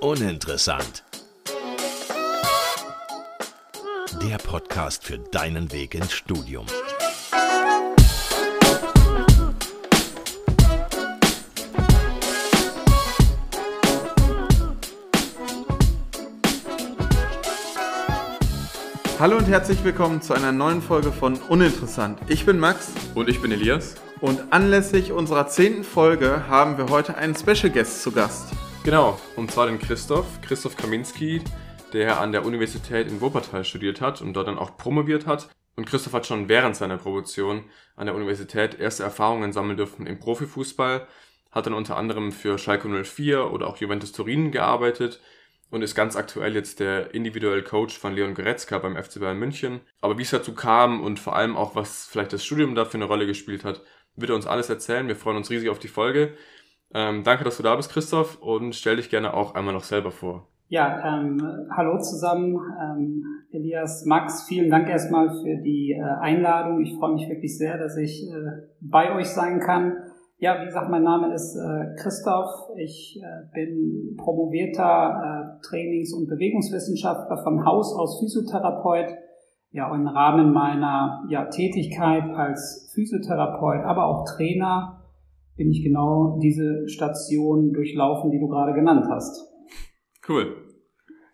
Uninteressant. Der Podcast für deinen Weg ins Studium. Hallo und herzlich willkommen zu einer neuen Folge von Uninteressant. Ich bin Max. Und ich bin Elias. Und anlässlich unserer zehnten Folge haben wir heute einen Special Guest zu Gast. Genau, und zwar den Christoph, Christoph Kaminski, der an der Universität in Wuppertal studiert hat und dort dann auch promoviert hat. Und Christoph hat schon während seiner Promotion an der Universität erste Erfahrungen sammeln dürfen im Profifußball, hat dann unter anderem für Schalke 04 oder auch Juventus Turin gearbeitet und ist ganz aktuell jetzt der individuelle Coach von Leon Goretzka beim FC Bayern München. Aber wie es dazu kam und vor allem auch, was vielleicht das Studium da für eine Rolle gespielt hat, wird er uns alles erzählen. Wir freuen uns riesig auf die Folge. Ähm, danke, dass du da bist, Christoph, und stell dich gerne auch einmal noch selber vor. Ja, ähm, hallo zusammen, ähm, Elias, Max, vielen Dank erstmal für die äh, Einladung. Ich freue mich wirklich sehr, dass ich äh, bei euch sein kann. Ja, wie gesagt, mein Name ist äh, Christoph. Ich äh, bin promovierter äh, Trainings- und Bewegungswissenschaftler von Haus aus Physiotherapeut. Ja, im Rahmen meiner ja, Tätigkeit als Physiotherapeut, aber auch Trainer bin ich genau diese Station durchlaufen, die du gerade genannt hast. Cool.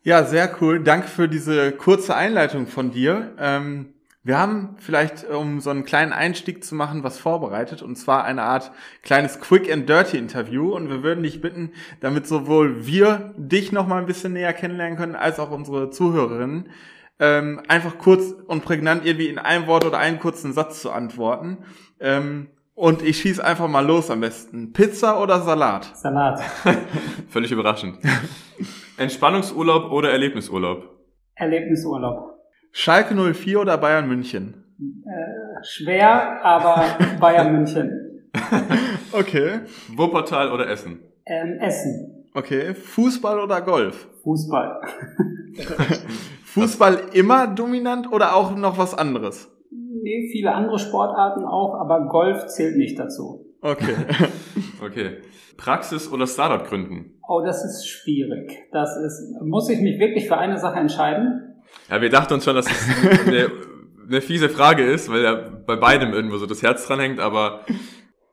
Ja, sehr cool. Danke für diese kurze Einleitung von dir. Ähm, wir haben vielleicht, um so einen kleinen Einstieg zu machen, was vorbereitet, und zwar eine Art kleines Quick and Dirty Interview. Und wir würden dich bitten, damit sowohl wir dich noch mal ein bisschen näher kennenlernen können, als auch unsere Zuhörerinnen, ähm, einfach kurz und prägnant irgendwie in einem Wort oder einen kurzen Satz zu antworten. Ähm, und ich schieße einfach mal los am besten. Pizza oder Salat? Salat. Völlig überraschend. Entspannungsurlaub oder Erlebnisurlaub? Erlebnisurlaub. Schalke 04 oder Bayern München? Äh, schwer, aber Bayern München. okay. Wuppertal oder Essen? Ähm, Essen. Okay. Fußball oder Golf? Fußball. Fußball immer dominant oder auch noch was anderes? Nee, viele andere Sportarten auch, aber Golf zählt nicht dazu. Okay. okay. Praxis oder Startup gründen? Oh, das ist schwierig. Das ist, muss ich mich wirklich für eine Sache entscheiden? Ja, wir dachten uns schon, dass es eine, eine fiese Frage ist, weil ja bei beidem irgendwo so das Herz dran hängt, aber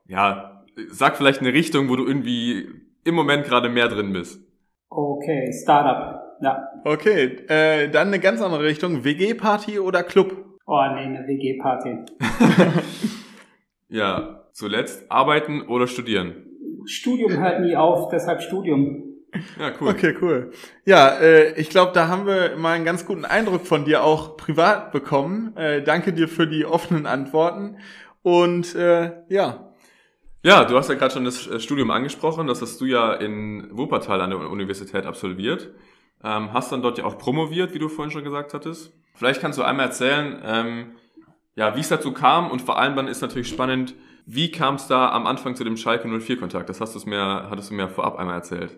ja, sag vielleicht eine Richtung, wo du irgendwie im Moment gerade mehr drin bist. Okay, Startup. Ja. Okay, äh, dann eine ganz andere Richtung. WG-Party oder Club? Oh, nee, eine WG-Party. ja, zuletzt arbeiten oder studieren? Studium hört nie auf, deshalb Studium. Ja, cool. Okay, cool. Ja, äh, ich glaube, da haben wir mal einen ganz guten Eindruck von dir auch privat bekommen. Äh, danke dir für die offenen Antworten. Und äh, ja. Ja, du hast ja gerade schon das äh, Studium angesprochen. Das hast du ja in Wuppertal an der Universität absolviert. Ähm, hast dann dort ja auch promoviert, wie du vorhin schon gesagt hattest. Vielleicht kannst du einmal erzählen, ähm, ja, wie es dazu kam und vor allem dann ist natürlich spannend, wie kam es da am Anfang zu dem Schalke 04 Kontakt? Das hast du mir, hattest du mir vorab einmal erzählt.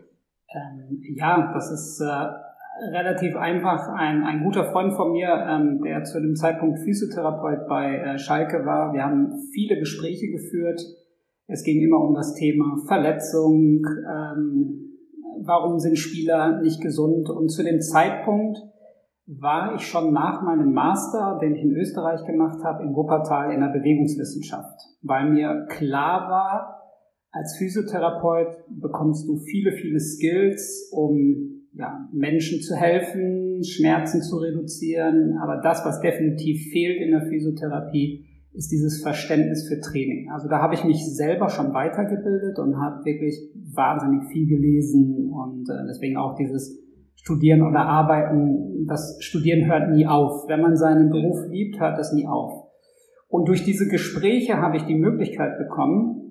Ähm, ja, das ist äh, relativ einfach. Ein, ein guter Freund von mir, ähm, der zu dem Zeitpunkt Physiotherapeut bei äh, Schalke war, wir haben viele Gespräche geführt. Es ging immer um das Thema Verletzung, ähm, warum sind Spieler nicht gesund. Und zu dem Zeitpunkt war ich schon nach meinem Master, den ich in Österreich gemacht habe, in Wuppertal in der Bewegungswissenschaft, weil mir klar war, als Physiotherapeut bekommst du viele, viele Skills, um ja, Menschen zu helfen, Schmerzen zu reduzieren. Aber das, was definitiv fehlt in der Physiotherapie, ist dieses Verständnis für Training. Also da habe ich mich selber schon weitergebildet und habe wirklich wahnsinnig viel gelesen und äh, deswegen auch dieses Studieren oder Arbeiten, das Studieren hört nie auf. Wenn man seinen Beruf liebt, hört es nie auf. Und durch diese Gespräche habe ich die Möglichkeit bekommen,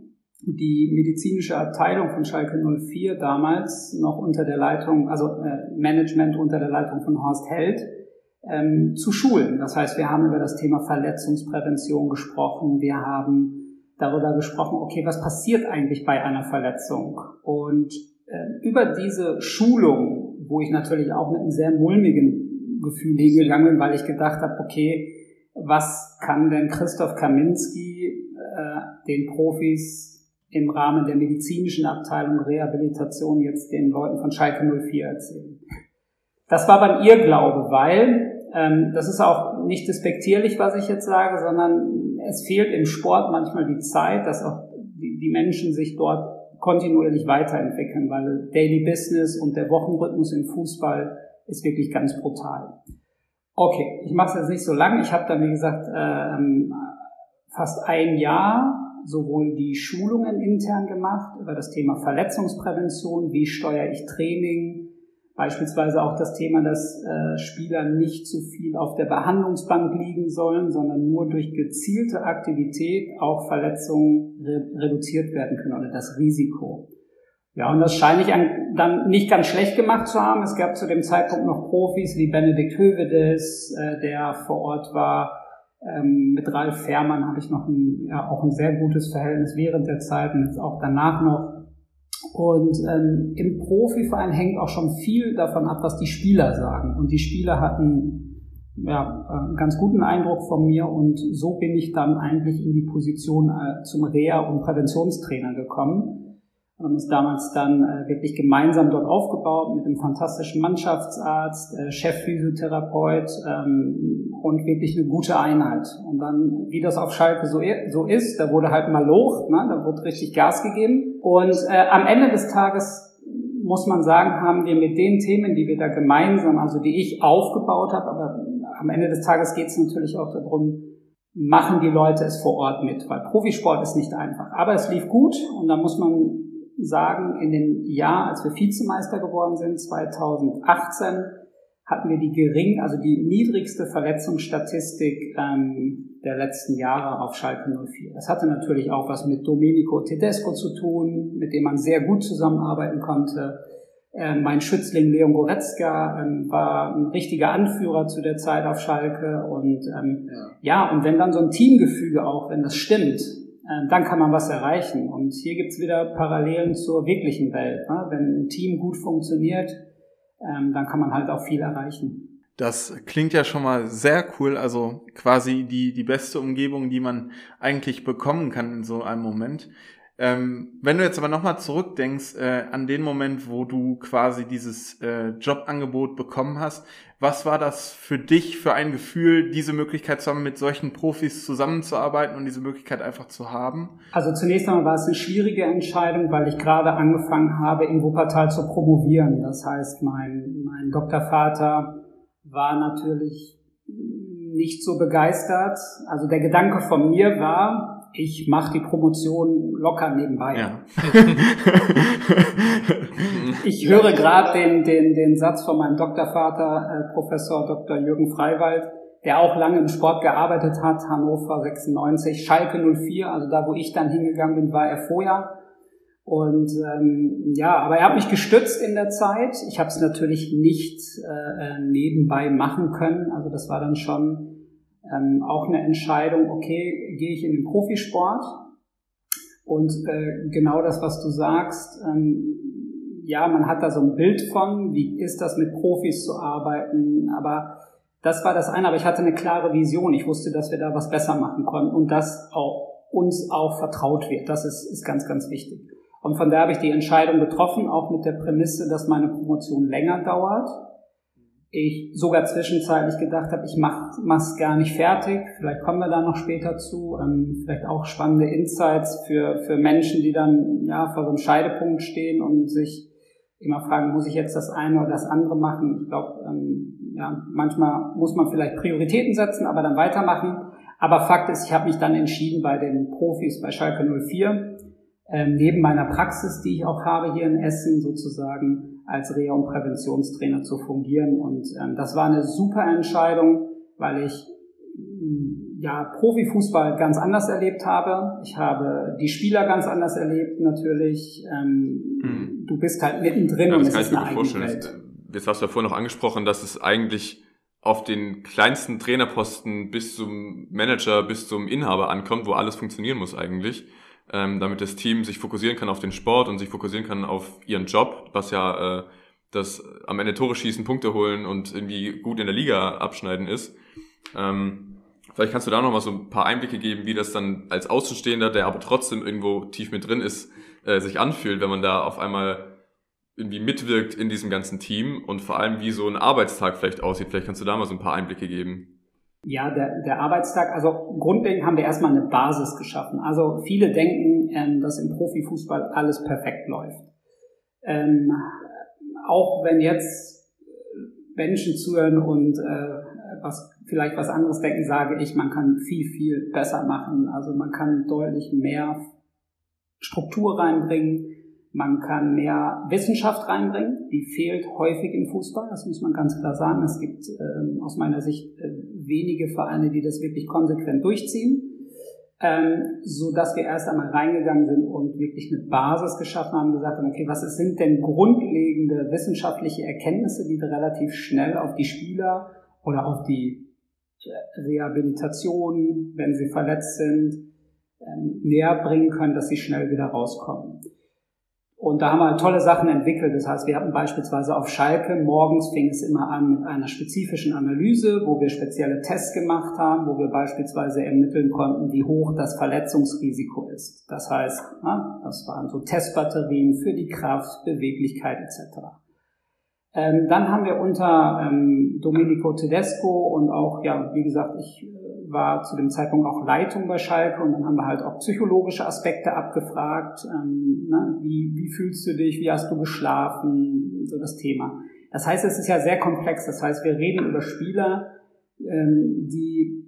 die medizinische Abteilung von Schalke 04 damals noch unter der Leitung, also äh, Management unter der Leitung von Horst Held, ähm, zu schulen. Das heißt, wir haben über das Thema Verletzungsprävention gesprochen, wir haben darüber gesprochen, okay, was passiert eigentlich bei einer Verletzung? Und äh, über diese Schulung, wo ich natürlich auch mit einem sehr mulmigen Gefühl hingegangen bin, weil ich gedacht habe, okay, was kann denn Christoph Kaminski äh, den Profis im Rahmen der medizinischen Abteilung Rehabilitation jetzt den Leuten von Schalke 04 erzählen. Das war beim Irrglaube, weil ähm, das ist auch nicht despektierlich, was ich jetzt sage, sondern es fehlt im Sport manchmal die Zeit, dass auch die, die Menschen sich dort kontinuierlich weiterentwickeln, weil Daily Business und der Wochenrhythmus im Fußball ist wirklich ganz brutal. Okay, ich mache es jetzt nicht so lang. Ich habe dann, wie gesagt, ähm, fast ein Jahr sowohl die Schulungen intern gemacht über das Thema Verletzungsprävention, wie steuere ich Training, Beispielsweise auch das Thema, dass äh, Spieler nicht zu viel auf der Behandlungsbank liegen sollen, sondern nur durch gezielte Aktivität auch Verletzungen re reduziert werden können oder das Risiko. Ja, und das scheine ich dann nicht ganz schlecht gemacht zu haben. Es gab zu dem Zeitpunkt noch Profis wie Benedikt Hövedes, äh, der vor Ort war. Ähm, mit Ralf Fährmann habe ich noch ein, ja, auch ein sehr gutes Verhältnis während der Zeit und jetzt auch danach noch. Und ähm, im Profiverein hängt auch schon viel davon ab, was die Spieler sagen. Und die Spieler hatten ja, einen ganz guten Eindruck von mir und so bin ich dann eigentlich in die Position äh, zum Reha- und Präventionstrainer gekommen. Wir haben uns damals dann äh, wirklich gemeinsam dort aufgebaut mit einem fantastischen Mannschaftsarzt, äh, Chefphysiotherapeut ähm, und wirklich eine gute Einheit. Und dann, wie das auf Schalke so, so ist, da wurde halt mal Loch, ne, da wurde richtig Gas gegeben. Und äh, am Ende des Tages muss man sagen, haben wir mit den Themen, die wir da gemeinsam, also die ich aufgebaut habe, aber am Ende des Tages geht es natürlich auch darum, machen die Leute es vor Ort mit, weil Profisport ist nicht einfach. Aber es lief gut und da muss man sagen, in dem Jahr, als wir Vizemeister geworden sind, 2018, hatten wir die gering, also die niedrigste Verletzungsstatistik ähm, der letzten Jahre auf Schalke 04. Das hatte natürlich auch was mit Domenico Tedesco zu tun, mit dem man sehr gut zusammenarbeiten konnte. Ähm, mein Schützling Leon Goretzka ähm, war ein richtiger Anführer zu der Zeit auf Schalke und ähm, ja. ja, und wenn dann so ein Teamgefüge auch, wenn das stimmt, dann kann man was erreichen. Und hier gibt's wieder Parallelen zur wirklichen Welt. Ne? Wenn ein Team gut funktioniert, ähm, dann kann man halt auch viel erreichen. Das klingt ja schon mal sehr cool, also quasi die, die beste Umgebung, die man eigentlich bekommen kann in so einem Moment. Ähm, wenn du jetzt aber nochmal zurückdenkst äh, an den Moment, wo du quasi dieses äh, Jobangebot bekommen hast, was war das für dich für ein Gefühl, diese Möglichkeit zu haben, mit solchen Profis zusammenzuarbeiten und diese Möglichkeit einfach zu haben? Also zunächst einmal war es eine schwierige Entscheidung, weil ich gerade angefangen habe, in Wuppertal zu promovieren. Das heißt, mein, mein Doktorvater war natürlich nicht so begeistert. Also der Gedanke von mir war, ich mache die Promotion locker nebenbei. Ja. ich höre gerade den, den, den Satz von meinem Doktorvater, äh, Professor Dr. Jürgen Freiwald, der auch lange im Sport gearbeitet hat, Hannover 96, Schalke 04, also da, wo ich dann hingegangen bin, war er vorher. Und ähm, ja, aber er hat mich gestützt in der Zeit. Ich habe es natürlich nicht äh, äh, nebenbei machen können. Also das war dann schon ähm, auch eine Entscheidung, okay, gehe ich in den Profisport? Und äh, genau das, was du sagst, ähm, ja, man hat da so ein Bild von, wie ist das mit Profis zu arbeiten, aber das war das eine, aber ich hatte eine klare Vision. Ich wusste, dass wir da was besser machen konnten und dass auch uns auch vertraut wird. Das ist, ist ganz, ganz wichtig. Und von daher habe ich die Entscheidung getroffen, auch mit der Prämisse, dass meine Promotion länger dauert ich sogar zwischenzeitlich gedacht habe, ich mach mach's gar nicht fertig. Vielleicht kommen wir da noch später zu. Ähm, vielleicht auch spannende Insights für, für Menschen, die dann ja vor so einem Scheidepunkt stehen und sich immer fragen, muss ich jetzt das eine oder das andere machen? Ich glaube, ähm, ja, manchmal muss man vielleicht Prioritäten setzen, aber dann weitermachen. Aber Fakt ist, ich habe mich dann entschieden bei den Profis bei Schalke 04, ähm, neben meiner Praxis, die ich auch habe hier in Essen sozusagen, als Reha- und Präventionstrainer zu fungieren. Und ähm, das war eine super Entscheidung, weil ich mm, ja Profifußball ganz anders erlebt habe. Ich habe die Spieler ganz anders erlebt natürlich. Ähm, mhm. Du bist halt mittendrin ja, und es ist eine eigene Welt. Jetzt hast du ja vorhin noch angesprochen, dass es eigentlich auf den kleinsten Trainerposten bis zum Manager, bis zum Inhaber ankommt, wo alles funktionieren muss eigentlich ähm, damit das Team sich fokussieren kann auf den Sport und sich fokussieren kann auf ihren Job, was ja äh, das am Ende Tore schießen, Punkte holen und irgendwie gut in der Liga abschneiden ist. Ähm, Vielleicht kannst du da noch mal so ein paar Einblicke geben, wie das dann als Außenstehender, der aber trotzdem irgendwo tief mit drin ist, äh, sich anfühlt, wenn man da auf einmal irgendwie mitwirkt in diesem ganzen Team und vor allem wie so ein Arbeitstag vielleicht aussieht. Vielleicht kannst du da mal so ein paar Einblicke geben. Ja, der, der Arbeitstag, also grundlegend haben wir erstmal eine Basis geschaffen. Also viele denken, ähm, dass im Profifußball alles perfekt läuft. Ähm, auch wenn jetzt Menschen zuhören und äh, was vielleicht was anderes denken, sage ich, man kann viel, viel besser machen. Also man kann deutlich mehr Struktur reinbringen, man kann mehr Wissenschaft reinbringen, die fehlt häufig im Fußball, das muss man ganz klar sagen. Es gibt ähm, aus meiner Sicht äh, wenige Vereine, die das wirklich konsequent durchziehen, ähm, so dass wir erst einmal reingegangen sind und wirklich eine Basis geschaffen haben, gesagt haben, okay, was sind denn grundlegende wissenschaftliche Erkenntnisse, die wir relativ schnell auf die Spieler oder auf die äh, Rehabilitation, wenn sie verletzt sind, ähm, näher bringen können, dass sie schnell wieder rauskommen. Und da haben wir tolle Sachen entwickelt. Das heißt, wir hatten beispielsweise auf Schalke, morgens fing es immer an mit einer spezifischen Analyse, wo wir spezielle Tests gemacht haben, wo wir beispielsweise ermitteln konnten, wie hoch das Verletzungsrisiko ist. Das heißt, das waren so Testbatterien für die Kraft, Beweglichkeit etc. Ähm, dann haben wir unter ähm, Domenico Tedesco und auch, ja, wie gesagt, ich war zu dem Zeitpunkt auch Leitung bei Schalke und dann haben wir halt auch psychologische Aspekte abgefragt. Ähm, ne? wie, wie fühlst du dich? Wie hast du geschlafen? So das Thema. Das heißt, es ist ja sehr komplex. Das heißt, wir reden über Spieler, ähm, die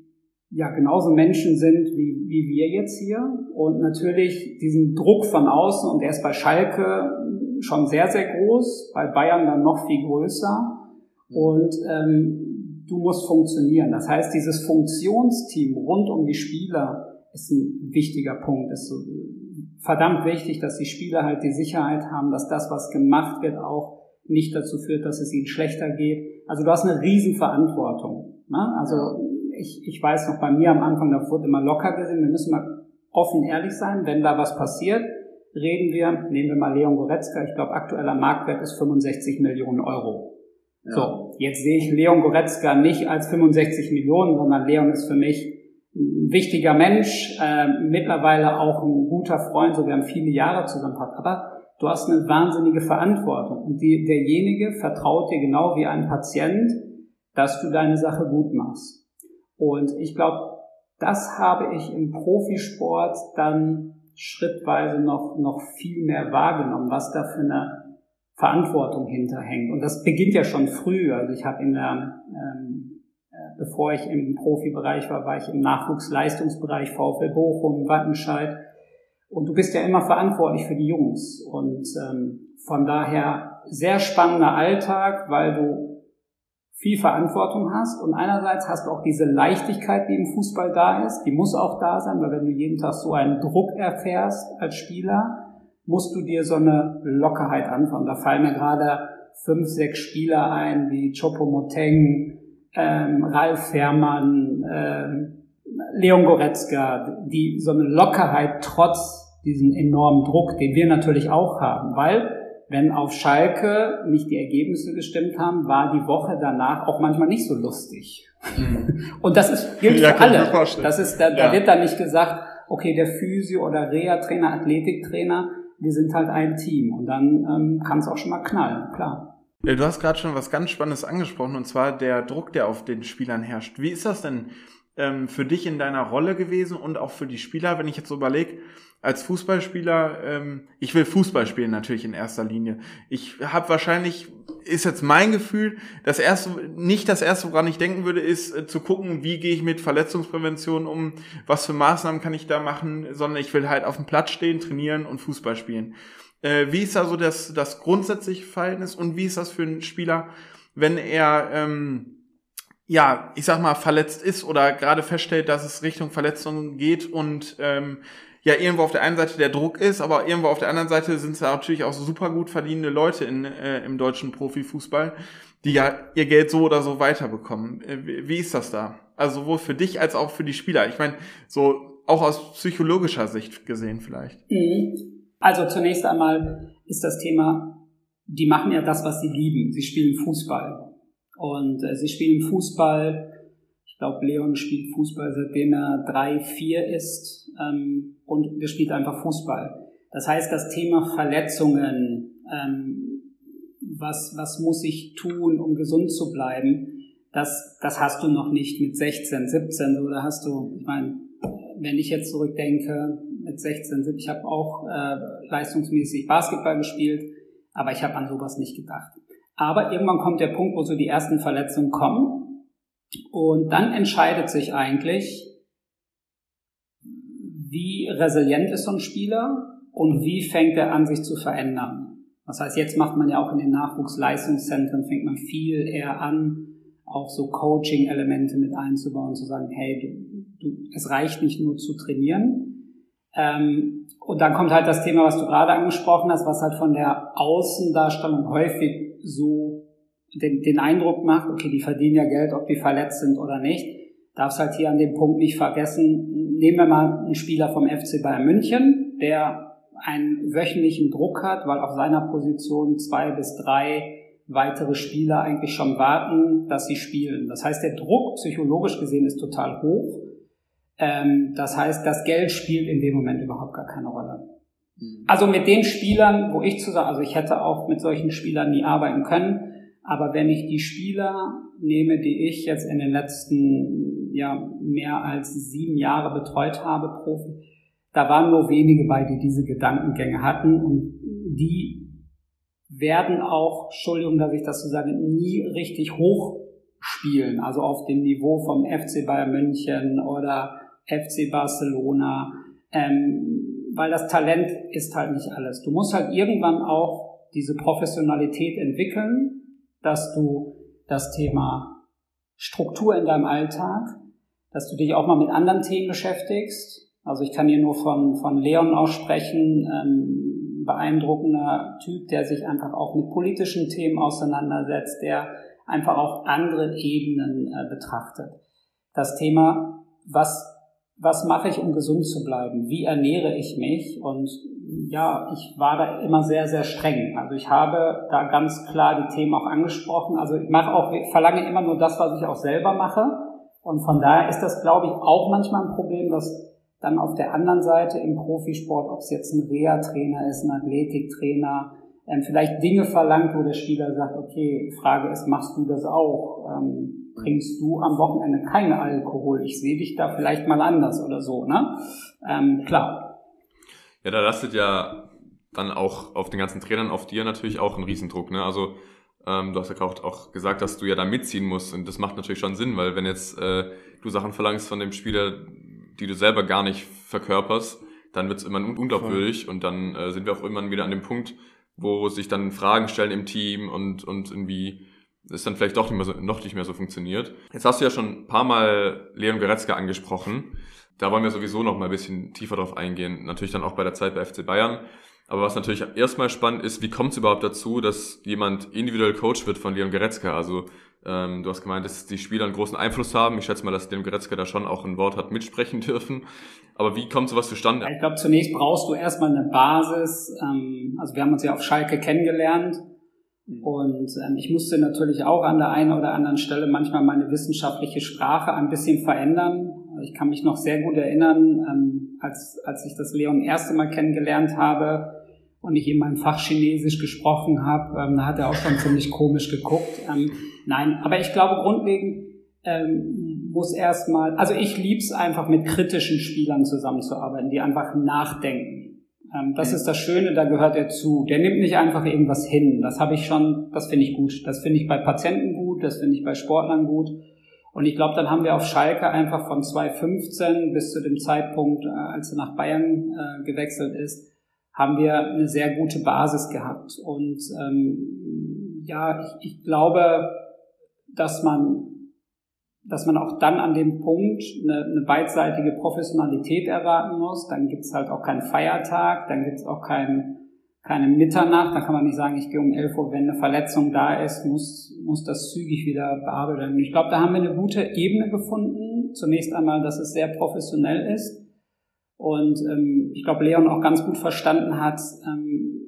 ja genauso Menschen sind wie, wie wir jetzt hier und natürlich diesen Druck von außen und der ist bei Schalke schon sehr, sehr groß, bei Bayern dann noch viel größer und ähm, du musst funktionieren. Das heißt, dieses Funktionsteam rund um die Spieler ist ein wichtiger Punkt. Ist so verdammt wichtig, dass die Spieler halt die Sicherheit haben, dass das, was gemacht wird, auch nicht dazu führt, dass es ihnen schlechter geht. Also du hast eine Riesenverantwortung. Ne? Also ich, ich weiß noch, bei mir am Anfang, da wurde immer locker gesehen, wir müssen mal offen ehrlich sein, wenn da was passiert, reden wir, nehmen wir mal Leon Goretzka, ich glaube aktueller Marktwert ist 65 Millionen Euro. So, jetzt sehe ich Leon Goretzka nicht als 65 Millionen, sondern Leon ist für mich ein wichtiger Mensch, äh, mittlerweile auch ein guter Freund, so wir haben viele Jahre zusammen gehabt. Aber du hast eine wahnsinnige Verantwortung und die, derjenige vertraut dir genau wie ein Patient, dass du deine Sache gut machst. Und ich glaube, das habe ich im Profisport dann schrittweise noch, noch viel mehr wahrgenommen, was da für eine Verantwortung hinterhängt. Und das beginnt ja schon früh. Also ich habe in der, ähm, äh, bevor ich im Profibereich war, war ich im Nachwuchsleistungsbereich VfL Bochum, Wattenscheid. Und du bist ja immer verantwortlich für die Jungs. Und ähm, von daher sehr spannender Alltag, weil du viel Verantwortung hast und einerseits hast du auch diese Leichtigkeit, die im Fußball da ist, die muss auch da sein, weil wenn du jeden Tag so einen Druck erfährst als Spieler, musst du dir so eine Lockerheit anfangen. Da fallen mir gerade fünf, sechs Spieler ein, wie Chopo Moteng, ähm, Ralf Fährmann, ähm, Leon Goretzka, die so eine Lockerheit trotz diesen enormen Druck, den wir natürlich auch haben, weil wenn auf Schalke nicht die Ergebnisse gestimmt haben, war die Woche danach auch manchmal nicht so lustig. Mhm. Und das ist, gilt ja, für alle. Das ist, da, ja. da wird dann nicht gesagt, okay, der Physio oder Reha-Trainer, Athletiktrainer, wir sind halt ein Team und dann ähm, kann es auch schon mal knallen, klar. Du hast gerade schon was ganz Spannendes angesprochen und zwar der Druck, der auf den Spielern herrscht. Wie ist das denn ähm, für dich in deiner Rolle gewesen und auch für die Spieler, wenn ich jetzt so überlege, als Fußballspieler, ähm, ich will Fußball spielen natürlich in erster Linie. Ich habe wahrscheinlich, ist jetzt mein Gefühl, das erste, nicht das erste, woran ich denken würde, ist äh, zu gucken, wie gehe ich mit Verletzungsprävention um, was für Maßnahmen kann ich da machen, sondern ich will halt auf dem Platz stehen, trainieren und Fußball spielen. Äh, wie ist da so das, das grundsätzliche Verhältnis und wie ist das für einen Spieler, wenn er ähm, ja, ich sag mal, verletzt ist oder gerade feststellt, dass es Richtung Verletzungen geht und ähm, ja irgendwo auf der einen Seite der Druck ist, aber irgendwo auf der anderen Seite sind es natürlich auch super gut verdienende Leute in, äh, im deutschen Profifußball, die ja ihr Geld so oder so weiterbekommen. Äh, wie, ist das da? Also sowohl für dich als auch für die Spieler. Ich meine, so auch aus psychologischer Sicht gesehen vielleicht. Mhm. Also zunächst einmal ist das Thema, die machen ja das, was sie lieben. Sie spielen Fußball. Und äh, sie spielen Fußball Ich glaube, Leon spielt Fußball, seitdem er drei, vier ist ähm, und der spielt einfach Fußball. Das heißt, das Thema Verletzungen, ähm, was, was muss ich tun, um gesund zu bleiben, das, das hast du noch nicht mit 16, 17. Oder hast du, ich meine, wenn ich jetzt zurückdenke, mit 16, 17, ich habe auch äh, leistungsmäßig Basketball gespielt, aber ich habe an sowas nicht gedacht. Aber irgendwann kommt der Punkt, wo so die ersten Verletzungen kommen und dann entscheidet sich eigentlich, wie resilient ist so ein Spieler und wie fängt er an, sich zu verändern. Das heißt, jetzt macht man ja auch in den Nachwuchsleistungszentren, fängt man viel eher an, auch so Coaching-Elemente mit einzubauen, zu sagen, hey, du, du, es reicht nicht nur zu trainieren. Ähm, und dann kommt halt das Thema, was du gerade angesprochen hast, was halt von der Außendarstellung häufig so den, den Eindruck macht, okay, die verdienen ja Geld, ob die verletzt sind oder nicht. Darfst halt hier an dem Punkt nicht vergessen, nehmen wir mal einen Spieler vom FC Bayern München, der einen wöchentlichen Druck hat, weil auf seiner Position zwei bis drei weitere Spieler eigentlich schon warten, dass sie spielen. Das heißt, der Druck psychologisch gesehen ist total hoch. Ähm, das heißt, das Geld spielt in dem Moment überhaupt gar keine Rolle. Mhm. Also mit den Spielern, wo ich zusammen, also ich hätte auch mit solchen Spielern nie arbeiten können, aber wenn ich die Spieler nehme, die ich jetzt in den letzten ja, mehr als sieben Jahre betreut habe, Profi, da waren nur wenige bei, die diese Gedankengänge hatten und die werden auch, Entschuldigung, dass ich das so sage, nie richtig hoch spielen, also auf dem Niveau vom FC Bayern München oder FC Barcelona, ähm, weil das Talent ist halt nicht alles. Du musst halt irgendwann auch diese Professionalität entwickeln, dass du das Thema Struktur in deinem Alltag, dass du dich auch mal mit anderen Themen beschäftigst. Also ich kann hier nur von, von Leon aussprechen, ähm, beeindruckender Typ, der sich einfach auch mit politischen Themen auseinandersetzt, der einfach auch andere Ebenen äh, betrachtet. Das Thema, was was mache ich, um gesund zu bleiben? Wie ernähre ich mich? Und ja, ich war da immer sehr, sehr streng. Also ich habe da ganz klar die Themen auch angesprochen. Also ich mache auch, ich verlange immer nur das, was ich auch selber mache. Und von daher ist das, glaube ich, auch manchmal ein Problem, dass dann auf der anderen Seite im Profisport, ob es jetzt ein Reha-Trainer ist, ein Athletiktrainer, ähm, vielleicht Dinge verlangt, wo der Spieler sagt, okay, Frage ist, machst du das auch? Trinkst du am Wochenende keinen Alkohol? Ich sehe dich da vielleicht mal anders oder so, ne? Ähm, klar. Ja, da lastet ja dann auch auf den ganzen Trainern, auf dir natürlich auch ein Riesendruck, ne? Also ähm, du hast ja auch, auch gesagt, dass du ja da mitziehen musst und das macht natürlich schon Sinn, weil wenn jetzt äh, du Sachen verlangst von dem Spieler, die du selber gar nicht verkörperst, dann wird es immer unglaubwürdig und dann äh, sind wir auch irgendwann wieder an dem Punkt, wo sich dann Fragen stellen im Team und, und irgendwie es dann vielleicht doch nicht mehr so, noch nicht mehr so funktioniert. Jetzt hast du ja schon ein paar Mal Leon Goretzka angesprochen. Da wollen wir sowieso noch mal ein bisschen tiefer drauf eingehen. Natürlich dann auch bei der Zeit bei FC Bayern. Aber was natürlich erstmal spannend ist, wie kommt es überhaupt dazu, dass jemand individuell Coach wird von Leon Goretzka? Also ähm, du hast gemeint, dass die Spieler einen großen Einfluss haben. Ich schätze mal, dass Leon Goretzka da schon auch ein Wort hat mitsprechen dürfen. Aber wie kommt sowas zustande? Ich glaube, zunächst brauchst du erstmal eine Basis. Ähm, also wir haben uns ja auf Schalke kennengelernt. Und ähm, ich musste natürlich auch an der einen oder anderen Stelle manchmal meine wissenschaftliche Sprache ein bisschen verändern. Ich kann mich noch sehr gut erinnern, ähm, als, als ich das Leon erste Mal kennengelernt habe und ich ihm mein Fach Chinesisch gesprochen habe, ähm, da hat er auch schon ziemlich komisch geguckt. Ähm, nein, aber ich glaube grundlegend ähm, muss erstmal, also ich lieb's einfach mit kritischen Spielern zusammenzuarbeiten, die einfach nachdenken das ist das Schöne, da gehört er zu. Der nimmt nicht einfach irgendwas hin. Das habe ich schon, das finde ich gut. Das finde ich bei Patienten gut, das finde ich bei Sportlern gut. Und ich glaube, dann haben wir auf Schalke einfach von 2015 bis zu dem Zeitpunkt, äh, als er nach Bayern äh, gewechselt ist, haben wir eine sehr gute Basis gehabt. Und ähm, ja, ich, ich glaube, dass man dass man auch dann an dem Punkt eine, eine beidseitige Professionalität erwarten muss. Dann gibt's halt auch keinen Feiertag, dann gibt's auch keinen keine Mitternacht, da kann man nicht sagen, ich gehe um 11 Uhr, wenn eine Verletzung da ist, muss, muss das zügig wieder bearbeitet werden. Ich glaube, da haben wir eine gute Ebene gefunden. Zunächst einmal, dass es sehr professionell ist. Und ähm, ich glaube, Leon auch ganz gut verstanden hat, ähm,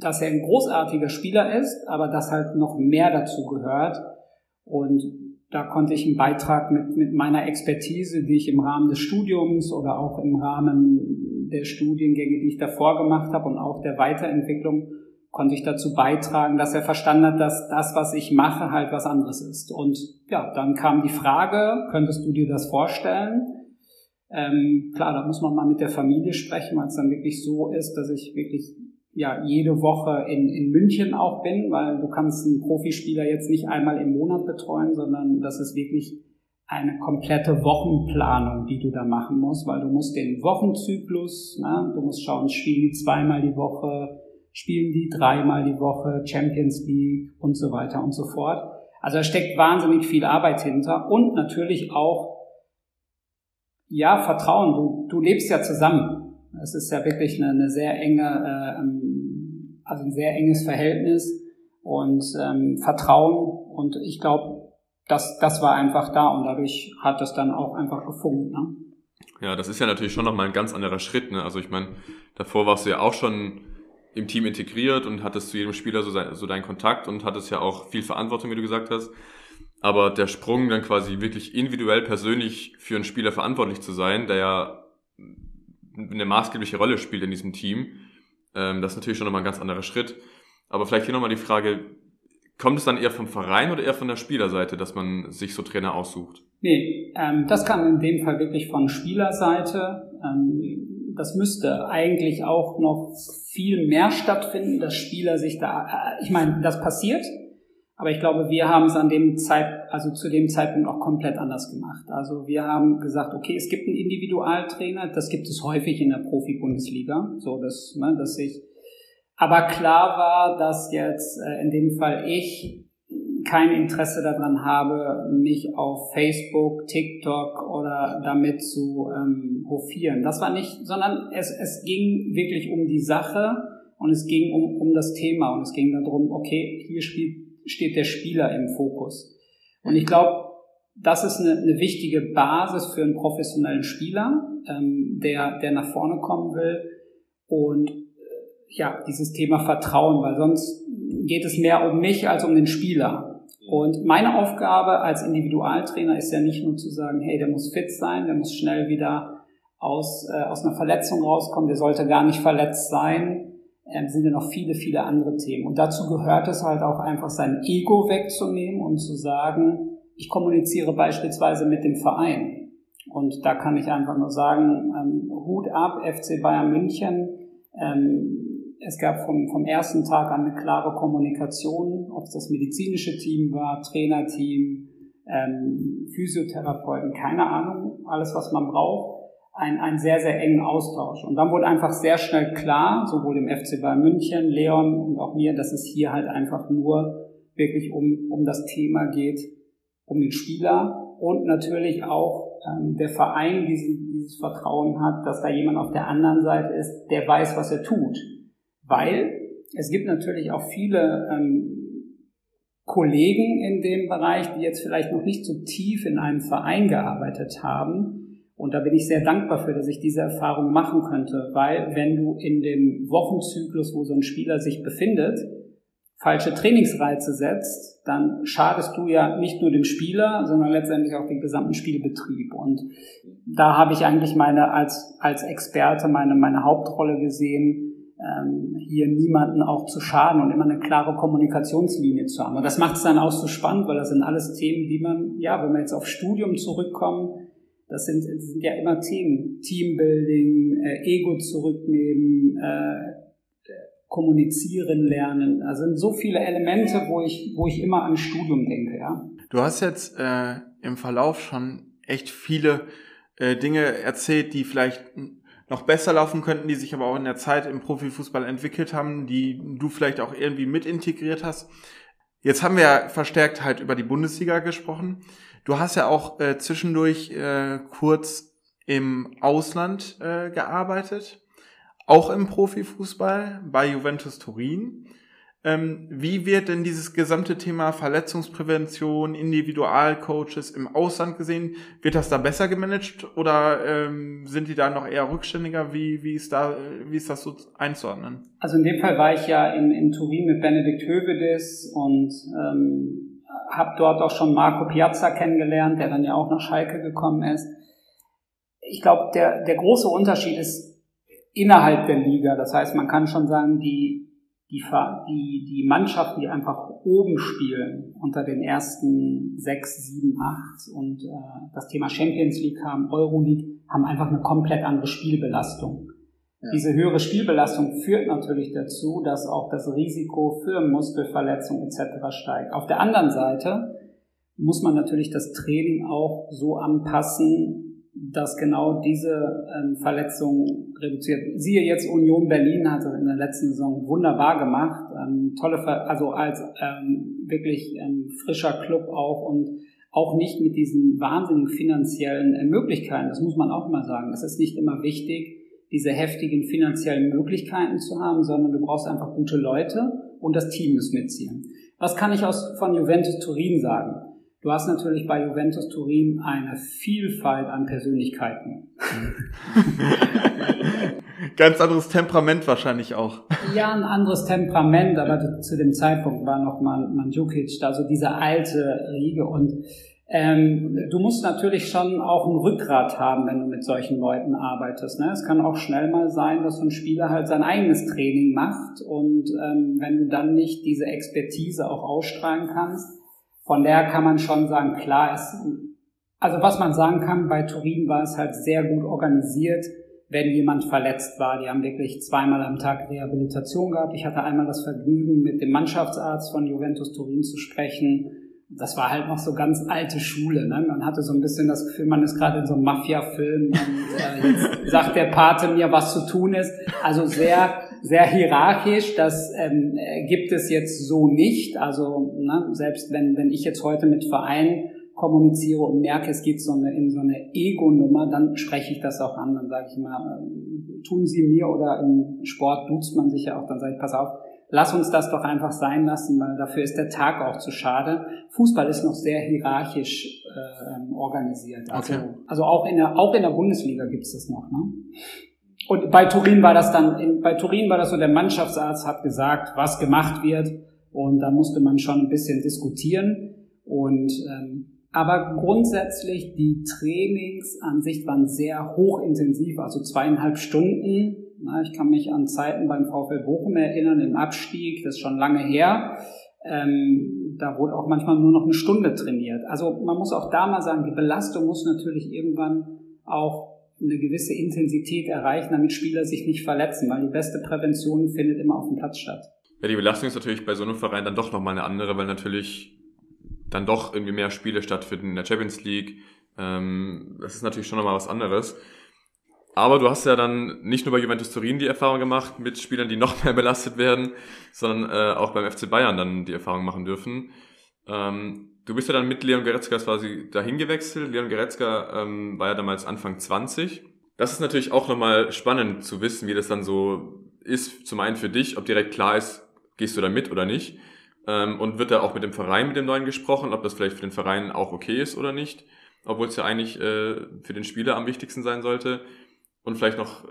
dass er ein großartiger Spieler ist, aber dass halt noch mehr dazu gehört. Und da konnte ich einen Beitrag mit, mit meiner Expertise, die ich im Rahmen des Studiums oder auch im Rahmen der Studiengänge, die ich davor gemacht habe und auch der Weiterentwicklung, konnte ich dazu beitragen, dass er verstanden hat, dass das, was ich mache, halt was anderes ist. Und ja, dann kam die Frage, könntest du dir das vorstellen? Ähm, klar, da muss man mal mit der Familie sprechen, weil es dann wirklich so ist, dass ich wirklich ja jede Woche in, in München auch bin, weil du kannst einen Profispieler jetzt nicht einmal im Monat betreuen, sondern das ist wirklich eine komplette Wochenplanung, die du da machen musst, weil du musst den Wochenzyklus, ne, du musst schauen, spielen die zweimal die Woche, spielen die dreimal die Woche, Champions League und so weiter und so fort. Also da steckt wahnsinnig viel Arbeit hinter und natürlich auch, ja, Vertrauen. Du, du lebst ja zusammen. Es ist ja wirklich eine, eine sehr enge, äh, ähm, also ein sehr enges Verhältnis und ähm, Vertrauen. Und ich glaube, das, das war einfach da und dadurch hat es dann auch einfach gefunkt. Ne? Ja, das ist ja natürlich schon nochmal ein ganz anderer Schritt. Ne? Also ich meine, davor warst du ja auch schon im Team integriert und hattest zu jedem Spieler so, sein, so deinen Kontakt und hattest ja auch viel Verantwortung, wie du gesagt hast. Aber der Sprung dann quasi wirklich individuell persönlich für einen Spieler verantwortlich zu sein, der ja eine maßgebliche Rolle spielt in diesem Team. Ähm, das ist natürlich schon nochmal ein ganz anderer Schritt. Aber vielleicht hier nochmal die Frage, kommt es dann eher vom Verein oder eher von der Spielerseite, dass man sich so Trainer aussucht? Nee, ähm, das kam in dem Fall wirklich von Spielerseite. Ähm, das müsste eigentlich auch noch viel mehr stattfinden, dass Spieler sich da, äh, ich meine, das passiert, aber ich glaube, wir haben es an dem Zeit, also zu dem Zeitpunkt auch komplett anders gemacht. Also wir haben gesagt, okay, es gibt einen Individualtrainer, das gibt es häufig in der Profi-Bundesliga, so dass, ne, dass ich, aber klar war, dass jetzt äh, in dem Fall ich kein Interesse daran habe, mich auf Facebook, TikTok oder damit zu ähm, hofieren. Das war nicht, sondern es, es ging wirklich um die Sache und es ging um, um das Thema und es ging darum, okay, hier spielt steht der Spieler im Fokus. Und ich glaube, das ist eine, eine, wichtige Basis für einen professionellen Spieler, ähm, der, der nach vorne kommen will. Und äh, ja, dieses Thema Vertrauen, weil sonst geht es mehr um mich als um den Spieler. Und meine Aufgabe als Individualtrainer ist ja nicht nur zu sagen, hey, der muss fit sein, der muss schnell wieder aus, äh, aus einer Verletzung rauskommen, der sollte gar nicht verletzt sein, sind ja noch viele, viele andere Themen. Und dazu gehört es halt auch einfach sein Ego wegzunehmen und zu sagen, ich kommuniziere beispielsweise mit dem Verein. Und da kann ich einfach nur sagen, ähm, Hut ab, FC Bayern München. Ähm, es gab vom, vom ersten Tag an eine klare Kommunikation, ob es das medizinische Team war, Trainerteam, ähm, Physiotherapeuten, keine Ahnung, alles, was man braucht einen, einen sehr, sehr engen Austausch. Und dann wurde einfach sehr schnell klar, sowohl dem FC Bayern München, Leon und auch mir, dass es hier halt einfach nur wirklich um, um das Thema geht, um den Spieler und natürlich auch ähm, der Verein diesen, dieses Vertrauen hat, dass da jemand auf der anderen Seite ist, der weiß, was er tut. Weil es gibt natürlich auch viele ähm, Kollegen in dem Bereich, die jetzt vielleicht noch nicht so tief in einem Verein gearbeitet haben, und da bin ich sehr dankbar für, dass ich diese Erfahrung machen könnte, weil wenn du in dem Wochenzyklus, wo so ein Spieler sich befindet, falsche Trainingsreize setzt, dann schadest du ja nicht nur dem Spieler, sondern letztendlich auch dem gesamten Spielbetrieb. Und da habe ich eigentlich meine als, als Experte meine, meine Hauptrolle gesehen, ähm, hier niemanden auch zu schaden und immer eine klare Kommunikationslinie zu haben. Und das macht es dann auch so spannend, weil das sind alles Themen, die man, ja, wenn wir jetzt auf Studium zurückkommen, das sind, das sind ja immer Themen. Teambuilding, äh, Ego zurücknehmen, äh, kommunizieren lernen. Also sind so viele Elemente, wo ich, wo ich immer an Studium denke, ja. Du hast jetzt äh, im Verlauf schon echt viele äh, Dinge erzählt, die vielleicht noch besser laufen könnten, die sich aber auch in der Zeit im Profifußball entwickelt haben, die du vielleicht auch irgendwie mit integriert hast. Jetzt haben wir ja verstärkt halt über die Bundesliga gesprochen. Du hast ja auch äh, zwischendurch äh, kurz im Ausland äh, gearbeitet, auch im Profifußball bei Juventus Turin. Ähm, wie wird denn dieses gesamte Thema Verletzungsprävention, Individualcoaches im Ausland gesehen? Wird das da besser gemanagt oder ähm, sind die da noch eher rückständiger? Wie, wie, ist da, wie ist das so einzuordnen? Also in dem Fall war ich ja in, in Turin mit Benedikt Hövedes und ähm, habe dort auch schon Marco Piazza kennengelernt, der dann ja auch nach Schalke gekommen ist. Ich glaube, der, der große Unterschied ist innerhalb der Liga. Das heißt, man kann schon sagen, die, die, die, die Mannschaften, die einfach oben spielen, unter den ersten sechs, sieben, acht und äh, das Thema Champions League haben, Euroleague, haben einfach eine komplett andere Spielbelastung. Diese höhere Spielbelastung führt natürlich dazu, dass auch das Risiko für Muskelverletzungen etc. steigt. Auf der anderen Seite muss man natürlich das Training auch so anpassen, dass genau diese ähm, Verletzung reduziert. Siehe jetzt Union Berlin hat das in der letzten Saison wunderbar gemacht, ähm, tolle, Ver also als ähm, wirklich ähm, frischer Club auch und auch nicht mit diesen wahnsinnigen finanziellen äh, Möglichkeiten. Das muss man auch mal sagen. Es ist nicht immer wichtig, diese heftigen finanziellen Möglichkeiten zu haben, sondern du brauchst einfach gute Leute und das Team muss mitziehen. Was kann ich aus, von Juventus Turin sagen? Du hast natürlich bei Juventus Turin eine Vielfalt an Persönlichkeiten. Ganz anderes Temperament wahrscheinlich auch. Ja, ein anderes Temperament, aber zu dem Zeitpunkt war noch mal Mandzukic, also diese alte Riege und ähm, du musst natürlich schon auch ein Rückgrat haben, wenn du mit solchen Leuten arbeitest. Ne? Es kann auch schnell mal sein, dass so ein Spieler halt sein eigenes Training macht und ähm, wenn du dann nicht diese Expertise auch ausstrahlen kannst, von der kann man schon sagen, klar ist, also was man sagen kann, bei Turin war es halt sehr gut organisiert, wenn jemand verletzt war. Die haben wirklich zweimal am Tag Rehabilitation gehabt. Ich hatte einmal das Vergnügen, mit dem Mannschaftsarzt von Juventus Turin zu sprechen. Das war halt noch so ganz alte Schule. Ne? Man hatte so ein bisschen das Gefühl, man ist gerade in so einem Mafia-Film und äh, jetzt sagt der Pate mir, was zu tun ist. Also sehr sehr hierarchisch. Das ähm, gibt es jetzt so nicht. Also ne, selbst wenn, wenn ich jetzt heute mit Vereinen kommuniziere und merke, es geht so eine, in so eine Ego-Nummer, dann spreche ich das auch an. Dann sage ich mal, äh, tun Sie mir oder im Sport duzt man sich ja auch, dann sage ich, pass auf, lass uns das doch einfach sein lassen, weil dafür ist der Tag auch zu schade. Fußball ist noch sehr hierarchisch äh, organisiert. Also, okay. also auch, in der, auch in der Bundesliga gibt es das noch. Ne? Und bei Turin war das dann, bei Turin war das so, der Mannschaftsarzt hat gesagt, was gemacht wird. Und da musste man schon ein bisschen diskutieren. Und, ähm, aber grundsätzlich die Trainings an sich waren sehr hochintensiv, also zweieinhalb Stunden. Ich kann mich an Zeiten beim VfL Bochum erinnern, im Abstieg, das ist schon lange her. Ähm, da wurde auch manchmal nur noch eine Stunde trainiert. Also man muss auch da mal sagen, die Belastung muss natürlich irgendwann auch eine gewisse Intensität erreichen, damit Spieler sich nicht verletzen, weil die beste Prävention findet immer auf dem Platz statt. Ja, die Belastung ist natürlich bei so einem Verein dann doch nochmal eine andere, weil natürlich dann doch irgendwie mehr Spiele stattfinden in der Champions League. Ähm, das ist natürlich schon nochmal was anderes. Aber du hast ja dann nicht nur bei Juventus Turin die Erfahrung gemacht mit Spielern, die noch mehr belastet werden, sondern äh, auch beim FC Bayern dann die Erfahrung machen dürfen. Ähm, du bist ja dann mit Leon Goretzka quasi dahin gewechselt. Leon Goretzka ähm, war ja damals Anfang 20. Das ist natürlich auch nochmal spannend zu wissen, wie das dann so ist. Zum einen für dich, ob direkt klar ist, gehst du da mit oder nicht. Ähm, und wird da auch mit dem Verein, mit dem neuen gesprochen, ob das vielleicht für den Verein auch okay ist oder nicht. Obwohl es ja eigentlich äh, für den Spieler am wichtigsten sein sollte. Und vielleicht noch äh,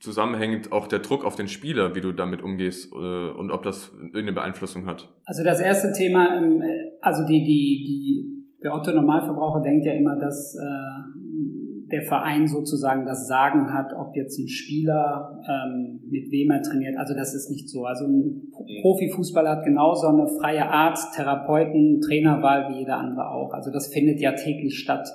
zusammenhängend auch der Druck auf den Spieler, wie du damit umgehst äh, und ob das irgendeine Beeinflussung hat? Also das erste Thema, ähm, also die, die, die, der Otto Normalverbraucher denkt ja immer, dass äh, der Verein sozusagen das Sagen hat, ob jetzt ein Spieler ähm, mit wem er trainiert. Also das ist nicht so. Also ein Profifußballer hat genauso eine freie Arzt, Therapeuten, Trainerwahl wie jeder andere auch. Also das findet ja täglich statt.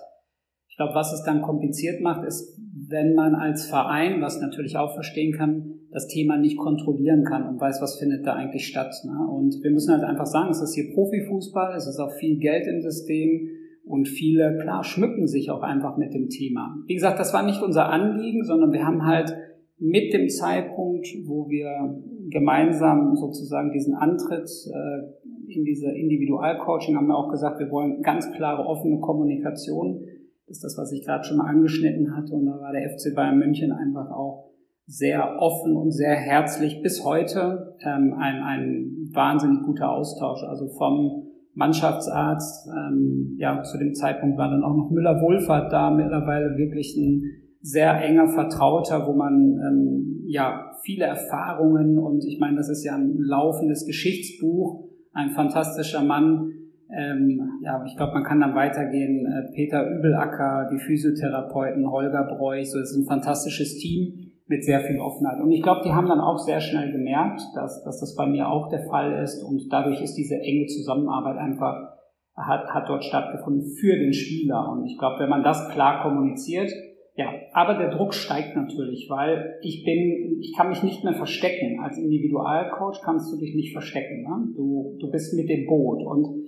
Glaube, was es dann kompliziert macht, ist, wenn man als Verein, was natürlich auch verstehen kann, das Thema nicht kontrollieren kann und weiß, was findet da eigentlich statt. Ne? Und wir müssen halt einfach sagen, es ist hier Profifußball, es ist auch viel Geld im System und viele, klar, schmücken sich auch einfach mit dem Thema. Wie gesagt, das war nicht unser Anliegen, sondern wir haben halt mit dem Zeitpunkt, wo wir gemeinsam sozusagen diesen Antritt äh, in diese Individualcoaching haben wir auch gesagt, wir wollen ganz klare, offene Kommunikation ist das, was ich gerade schon mal angeschnitten hatte. Und da war der FC Bayern München einfach auch sehr offen und sehr herzlich bis heute. Ähm, ein, ein wahnsinnig guter Austausch. Also vom Mannschaftsarzt, ähm, ja, zu dem Zeitpunkt war dann auch noch Müller-Wohlfahrt da, mittlerweile wirklich ein sehr enger Vertrauter, wo man ähm, ja viele Erfahrungen und ich meine, das ist ja ein laufendes Geschichtsbuch, ein fantastischer Mann, Ähm, ja, ich glaube, man kann dann weitergehen. Äh, Peter Übelacker, die Physiotherapeuten, Holger Breuch, so ist ein fantastisches Team mit sehr viel Offenheit. Und ich glaube, die haben dann auch sehr schnell gemerkt, dass, dass das bei mir auch der Fall ist und dadurch ist diese enge Zusammenarbeit einfach, hat, hat dort stattgefunden für den Spieler. Und ich glaube, wenn man das klar kommuniziert, ja, aber der Druck steigt natürlich, weil ich bin, ich kann mich nicht mehr verstecken. Als Individualcoach kannst du dich nicht verstecken. Ne? Du, du bist mit dem Boot und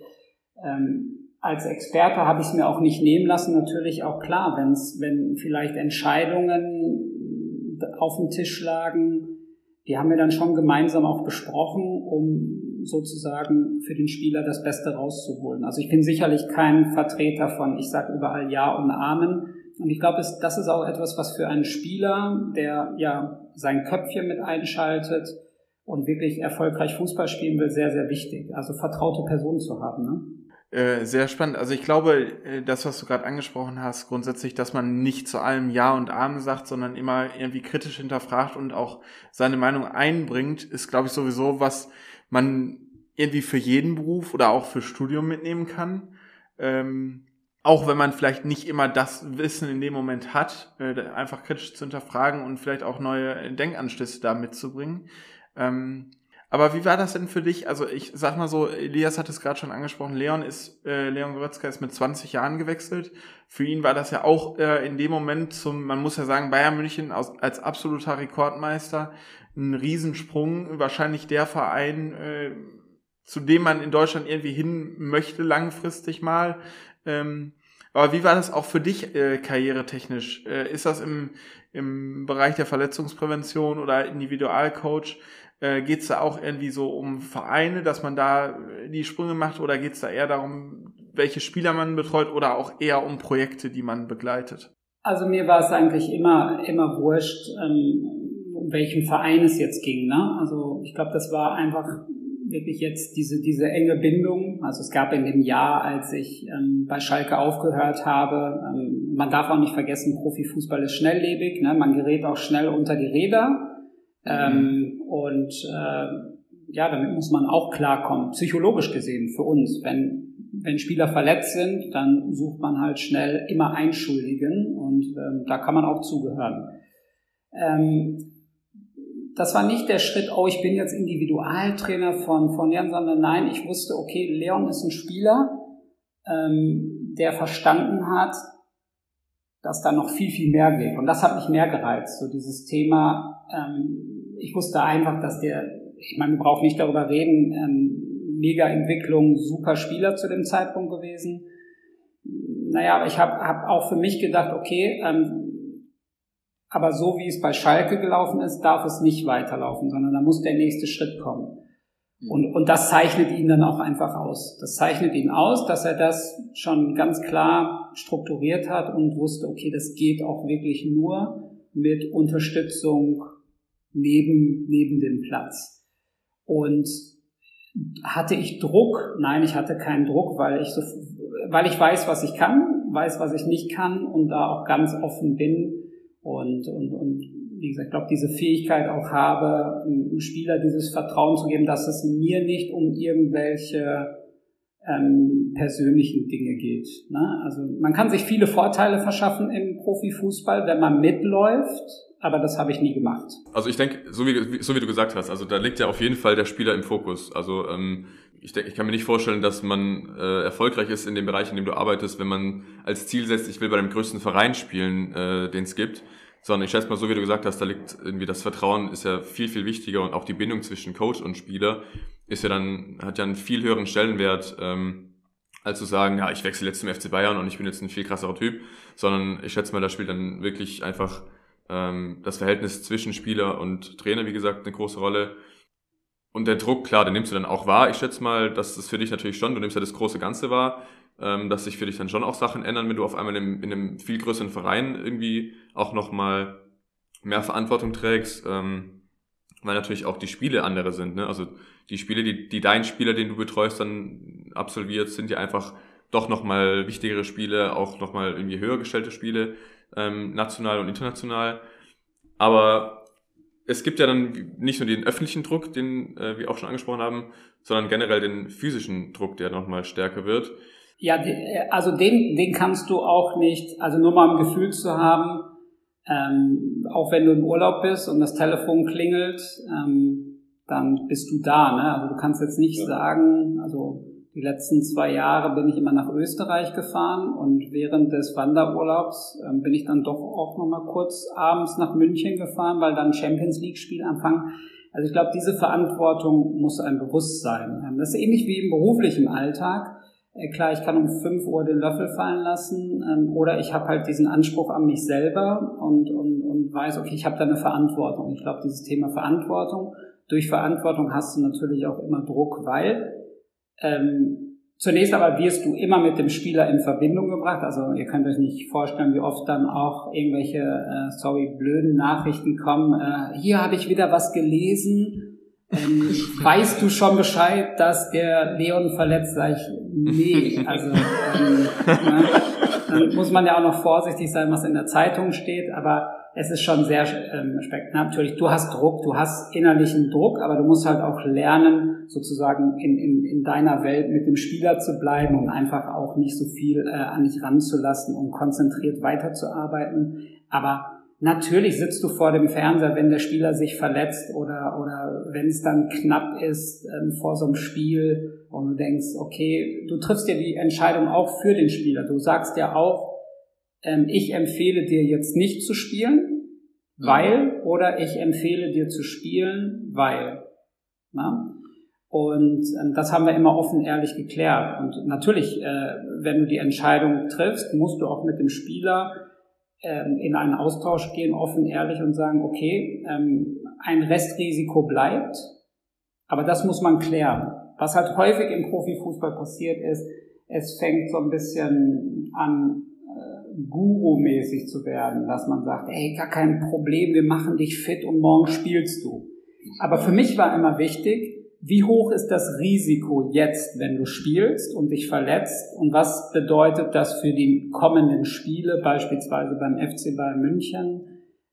ähm, als Experte habe ich es mir auch nicht nehmen lassen, natürlich auch klar, wenn's, wenn vielleicht Entscheidungen auf dem Tisch lagen, die haben wir dann schon gemeinsam auch besprochen, um sozusagen für den Spieler das Beste rauszuholen. Also ich bin sicherlich kein Vertreter von, ich sage überall Ja und Amen. Und ich glaube, das ist auch etwas, was für einen Spieler, der ja sein Köpfchen mit einschaltet und wirklich erfolgreich Fußball spielen will, sehr, sehr wichtig. Also vertraute Personen zu haben. Ne? Äh, sehr spannend. Also ich glaube, äh, das, was du gerade angesprochen hast, grundsätzlich, dass man nicht zu allem Ja und Amen sagt, sondern immer irgendwie kritisch hinterfragt und auch seine Meinung einbringt, ist, glaube ich, sowieso, was man irgendwie für jeden Beruf oder auch für Studium mitnehmen kann. Ähm, auch wenn man vielleicht nicht immer das Wissen in dem Moment hat, äh, einfach kritisch zu hinterfragen und vielleicht auch neue Denkanstöße da mitzubringen. Ähm, aber wie war das denn für dich? Also ich sag mal so, Elias hat es gerade schon angesprochen, Leon ist, äh, Leon Goretzka ist mit 20 Jahren gewechselt. Für ihn war das ja auch äh, in dem Moment zum, man muss ja sagen, Bayern München aus, als absoluter Rekordmeister ein Riesensprung, wahrscheinlich der Verein, äh, zu dem man in Deutschland irgendwie hin möchte langfristig mal. Ähm, aber wie war das auch für dich äh, karrieretechnisch? Äh, ist das im, im Bereich der Verletzungsprävention oder Individualcoach? Äh, geht es da auch irgendwie so um Vereine, dass man da die Sprünge macht oder geht es da eher darum, welche Spieler man betreut oder auch eher um Projekte, die man begleitet? Also mir war es eigentlich immer, immer wurscht, ähm, um welchen Verein es jetzt ging. Ne? Also ich glaube, das war einfach wirklich jetzt diese, diese enge Bindung. Also es gab in dem Jahr, als ich ähm, bei Schalke aufgehört habe, ähm, man darf auch nicht vergessen, Profifußball ist schnelllebig, ne? man gerät auch schnell unter die Räder. Ähm, und äh, ja, damit muss man auch klarkommen, psychologisch gesehen für uns. Wenn, wenn Spieler verletzt sind, dann sucht man halt schnell immer Einschuldigen und ähm, da kann man auch zugehören. Ähm, das war nicht der Schritt, oh, ich bin jetzt Individualtrainer von, von Leon, sondern nein, ich wusste, okay, Leon ist ein Spieler, ähm, der verstanden hat, dass da noch viel, viel mehr geht. Und das hat mich mehr gereizt, so dieses Thema, ähm, ich wusste einfach, dass der, ich meine, wir brauchen nicht darüber reden, ähm, mega Entwicklung, super Spieler zu dem Zeitpunkt gewesen. Naja, aber ich habe hab auch für mich gedacht, okay, ähm, aber so wie es bei Schalke gelaufen ist, darf es nicht weiterlaufen, sondern da muss der nächste Schritt kommen. Und, und das zeichnet ihn dann auch einfach aus. Das zeichnet ihn aus, dass er das schon ganz klar strukturiert hat und wusste, okay, das geht auch wirklich nur mit Unterstützung neben, neben dem Platz. Und hatte ich Druck? Nein, ich hatte keinen Druck, weil ich so, weil ich weiß, was ich kann, weiß, was ich nicht kann und da auch ganz offen bin und, und, und wie gesagt, ich glaube, diese Fähigkeit auch habe, einem Spieler dieses Vertrauen zu geben, dass es mir nicht um irgendwelche ähm, persönlichen Dinge geht. Ne? Also man kann sich viele Vorteile verschaffen im Profifußball, wenn man mitläuft, aber das habe ich nie gemacht. Also ich denke, so wie, so wie du gesagt hast, also da liegt ja auf jeden Fall der Spieler im Fokus. Also ähm, ich denke, ich kann mir nicht vorstellen, dass man äh, erfolgreich ist in dem Bereich, in dem du arbeitest, wenn man als Ziel setzt, ich will bei dem größten Verein spielen, äh, den es gibt sondern ich schätze mal, so wie du gesagt hast, da liegt irgendwie das Vertrauen ist ja viel, viel wichtiger und auch die Bindung zwischen Coach und Spieler ist ja dann, hat ja einen viel höheren Stellenwert, ähm, als zu sagen, ja, ich wechsle jetzt zum FC Bayern und ich bin jetzt ein viel krasserer Typ, sondern ich schätze mal, da spielt dann wirklich einfach ähm, das Verhältnis zwischen Spieler und Trainer, wie gesagt, eine große Rolle. Und der Druck, klar, den nimmst du dann auch wahr. Ich schätze mal, dass das für dich natürlich schon, du nimmst ja das große Ganze wahr ähm, dass sich für dich dann schon auch Sachen ändern, wenn du auf einmal in, in einem viel größeren Verein irgendwie auch nochmal mehr Verantwortung trägst, ähm, weil natürlich auch die Spiele andere sind. Ne? Also die Spiele, die, die dein Spieler, den du betreust, dann absolviert, sind ja einfach doch nochmal wichtigere Spiele, auch nochmal irgendwie höher gestellte Spiele, ähm, national und international. Aber es gibt ja dann nicht nur den öffentlichen Druck, den äh, wir auch schon angesprochen haben, sondern generell den physischen Druck, der nochmal stärker wird. Ja, also den, den kannst du auch nicht, also nur mal ein Gefühl zu haben, ähm, auch wenn du im Urlaub bist und das Telefon klingelt, ähm, dann bist du da. Ne? Also du kannst jetzt nicht ja. sagen, also die letzten zwei Jahre bin ich immer nach Österreich gefahren und während des Wanderurlaubs ähm, bin ich dann doch auch nochmal kurz abends nach München gefahren, weil dann Champions League Spiel anfangen. Also ich glaube, diese Verantwortung muss ein bewusst sein. Ähm, das ist ähnlich wie im beruflichen Alltag. Äh, klar, ich kann um 5 Uhr den Löffel fallen lassen ähm, oder ich habe halt diesen Anspruch an mich selber und, und, und weiß, okay, ich habe da eine Verantwortung. Ich glaube, dieses Thema Verantwortung, durch Verantwortung hast du natürlich auch immer Druck, weil ähm, zunächst aber wirst du immer mit dem Spieler in Verbindung gebracht. Also ihr könnt euch nicht vorstellen, wie oft dann auch irgendwelche, äh, sorry, blöden Nachrichten kommen. Äh, hier habe ich wieder was gelesen. Ähm, weißt du schon Bescheid, dass der Leon verletzt? Sag ich, nee. Also ähm, ne, dann muss man ja auch noch vorsichtig sein, was in der Zeitung steht. Aber es ist schon sehr ähm, spektakulär. Natürlich, du hast Druck, du hast innerlichen Druck, aber du musst halt auch lernen, sozusagen in, in, in deiner Welt mit dem Spieler zu bleiben und einfach auch nicht so viel äh, an dich ranzulassen und konzentriert weiterzuarbeiten. Aber natürlich sitzt du vor dem Fernseher, wenn der Spieler sich verletzt oder, oder wenn es dann knapp ist ähm, vor so einem Spiel und du denkst, okay, du triffst ja die Entscheidung auch für den Spieler. Du sagst ja auch, ähm, ich empfehle dir jetzt nicht zu spielen, mhm. weil, oder ich empfehle dir zu spielen, weil. Na? Und ähm, das haben wir immer offen ehrlich geklärt. Und natürlich, äh, wenn du die Entscheidung triffst, musst du auch mit dem Spieler ähm, in einen Austausch gehen, offen ehrlich und sagen, okay, ähm, ein Restrisiko bleibt, aber das muss man klären. Was halt häufig im Profifußball passiert ist, es fängt so ein bisschen an, Guru-mäßig zu werden, dass man sagt, ey, gar kein Problem, wir machen dich fit und morgen spielst du. Aber für mich war immer wichtig, wie hoch ist das Risiko jetzt, wenn du spielst und dich verletzt? Und was bedeutet das für die kommenden Spiele, beispielsweise beim FC Bayern München?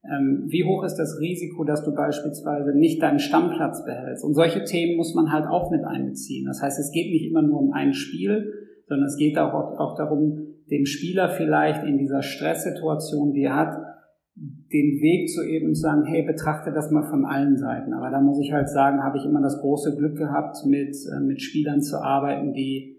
Ähm, wie hoch ist das Risiko, dass du beispielsweise nicht deinen Stammplatz behältst? Und solche Themen muss man halt auch mit einbeziehen. Das heißt, es geht nicht immer nur um ein Spiel, sondern es geht auch, auch darum, dem Spieler vielleicht in dieser Stresssituation, die er hat, den Weg zu eben zu sagen, hey, betrachte das mal von allen Seiten. Aber da muss ich halt sagen, habe ich immer das große Glück gehabt, mit, äh, mit Spielern zu arbeiten, die,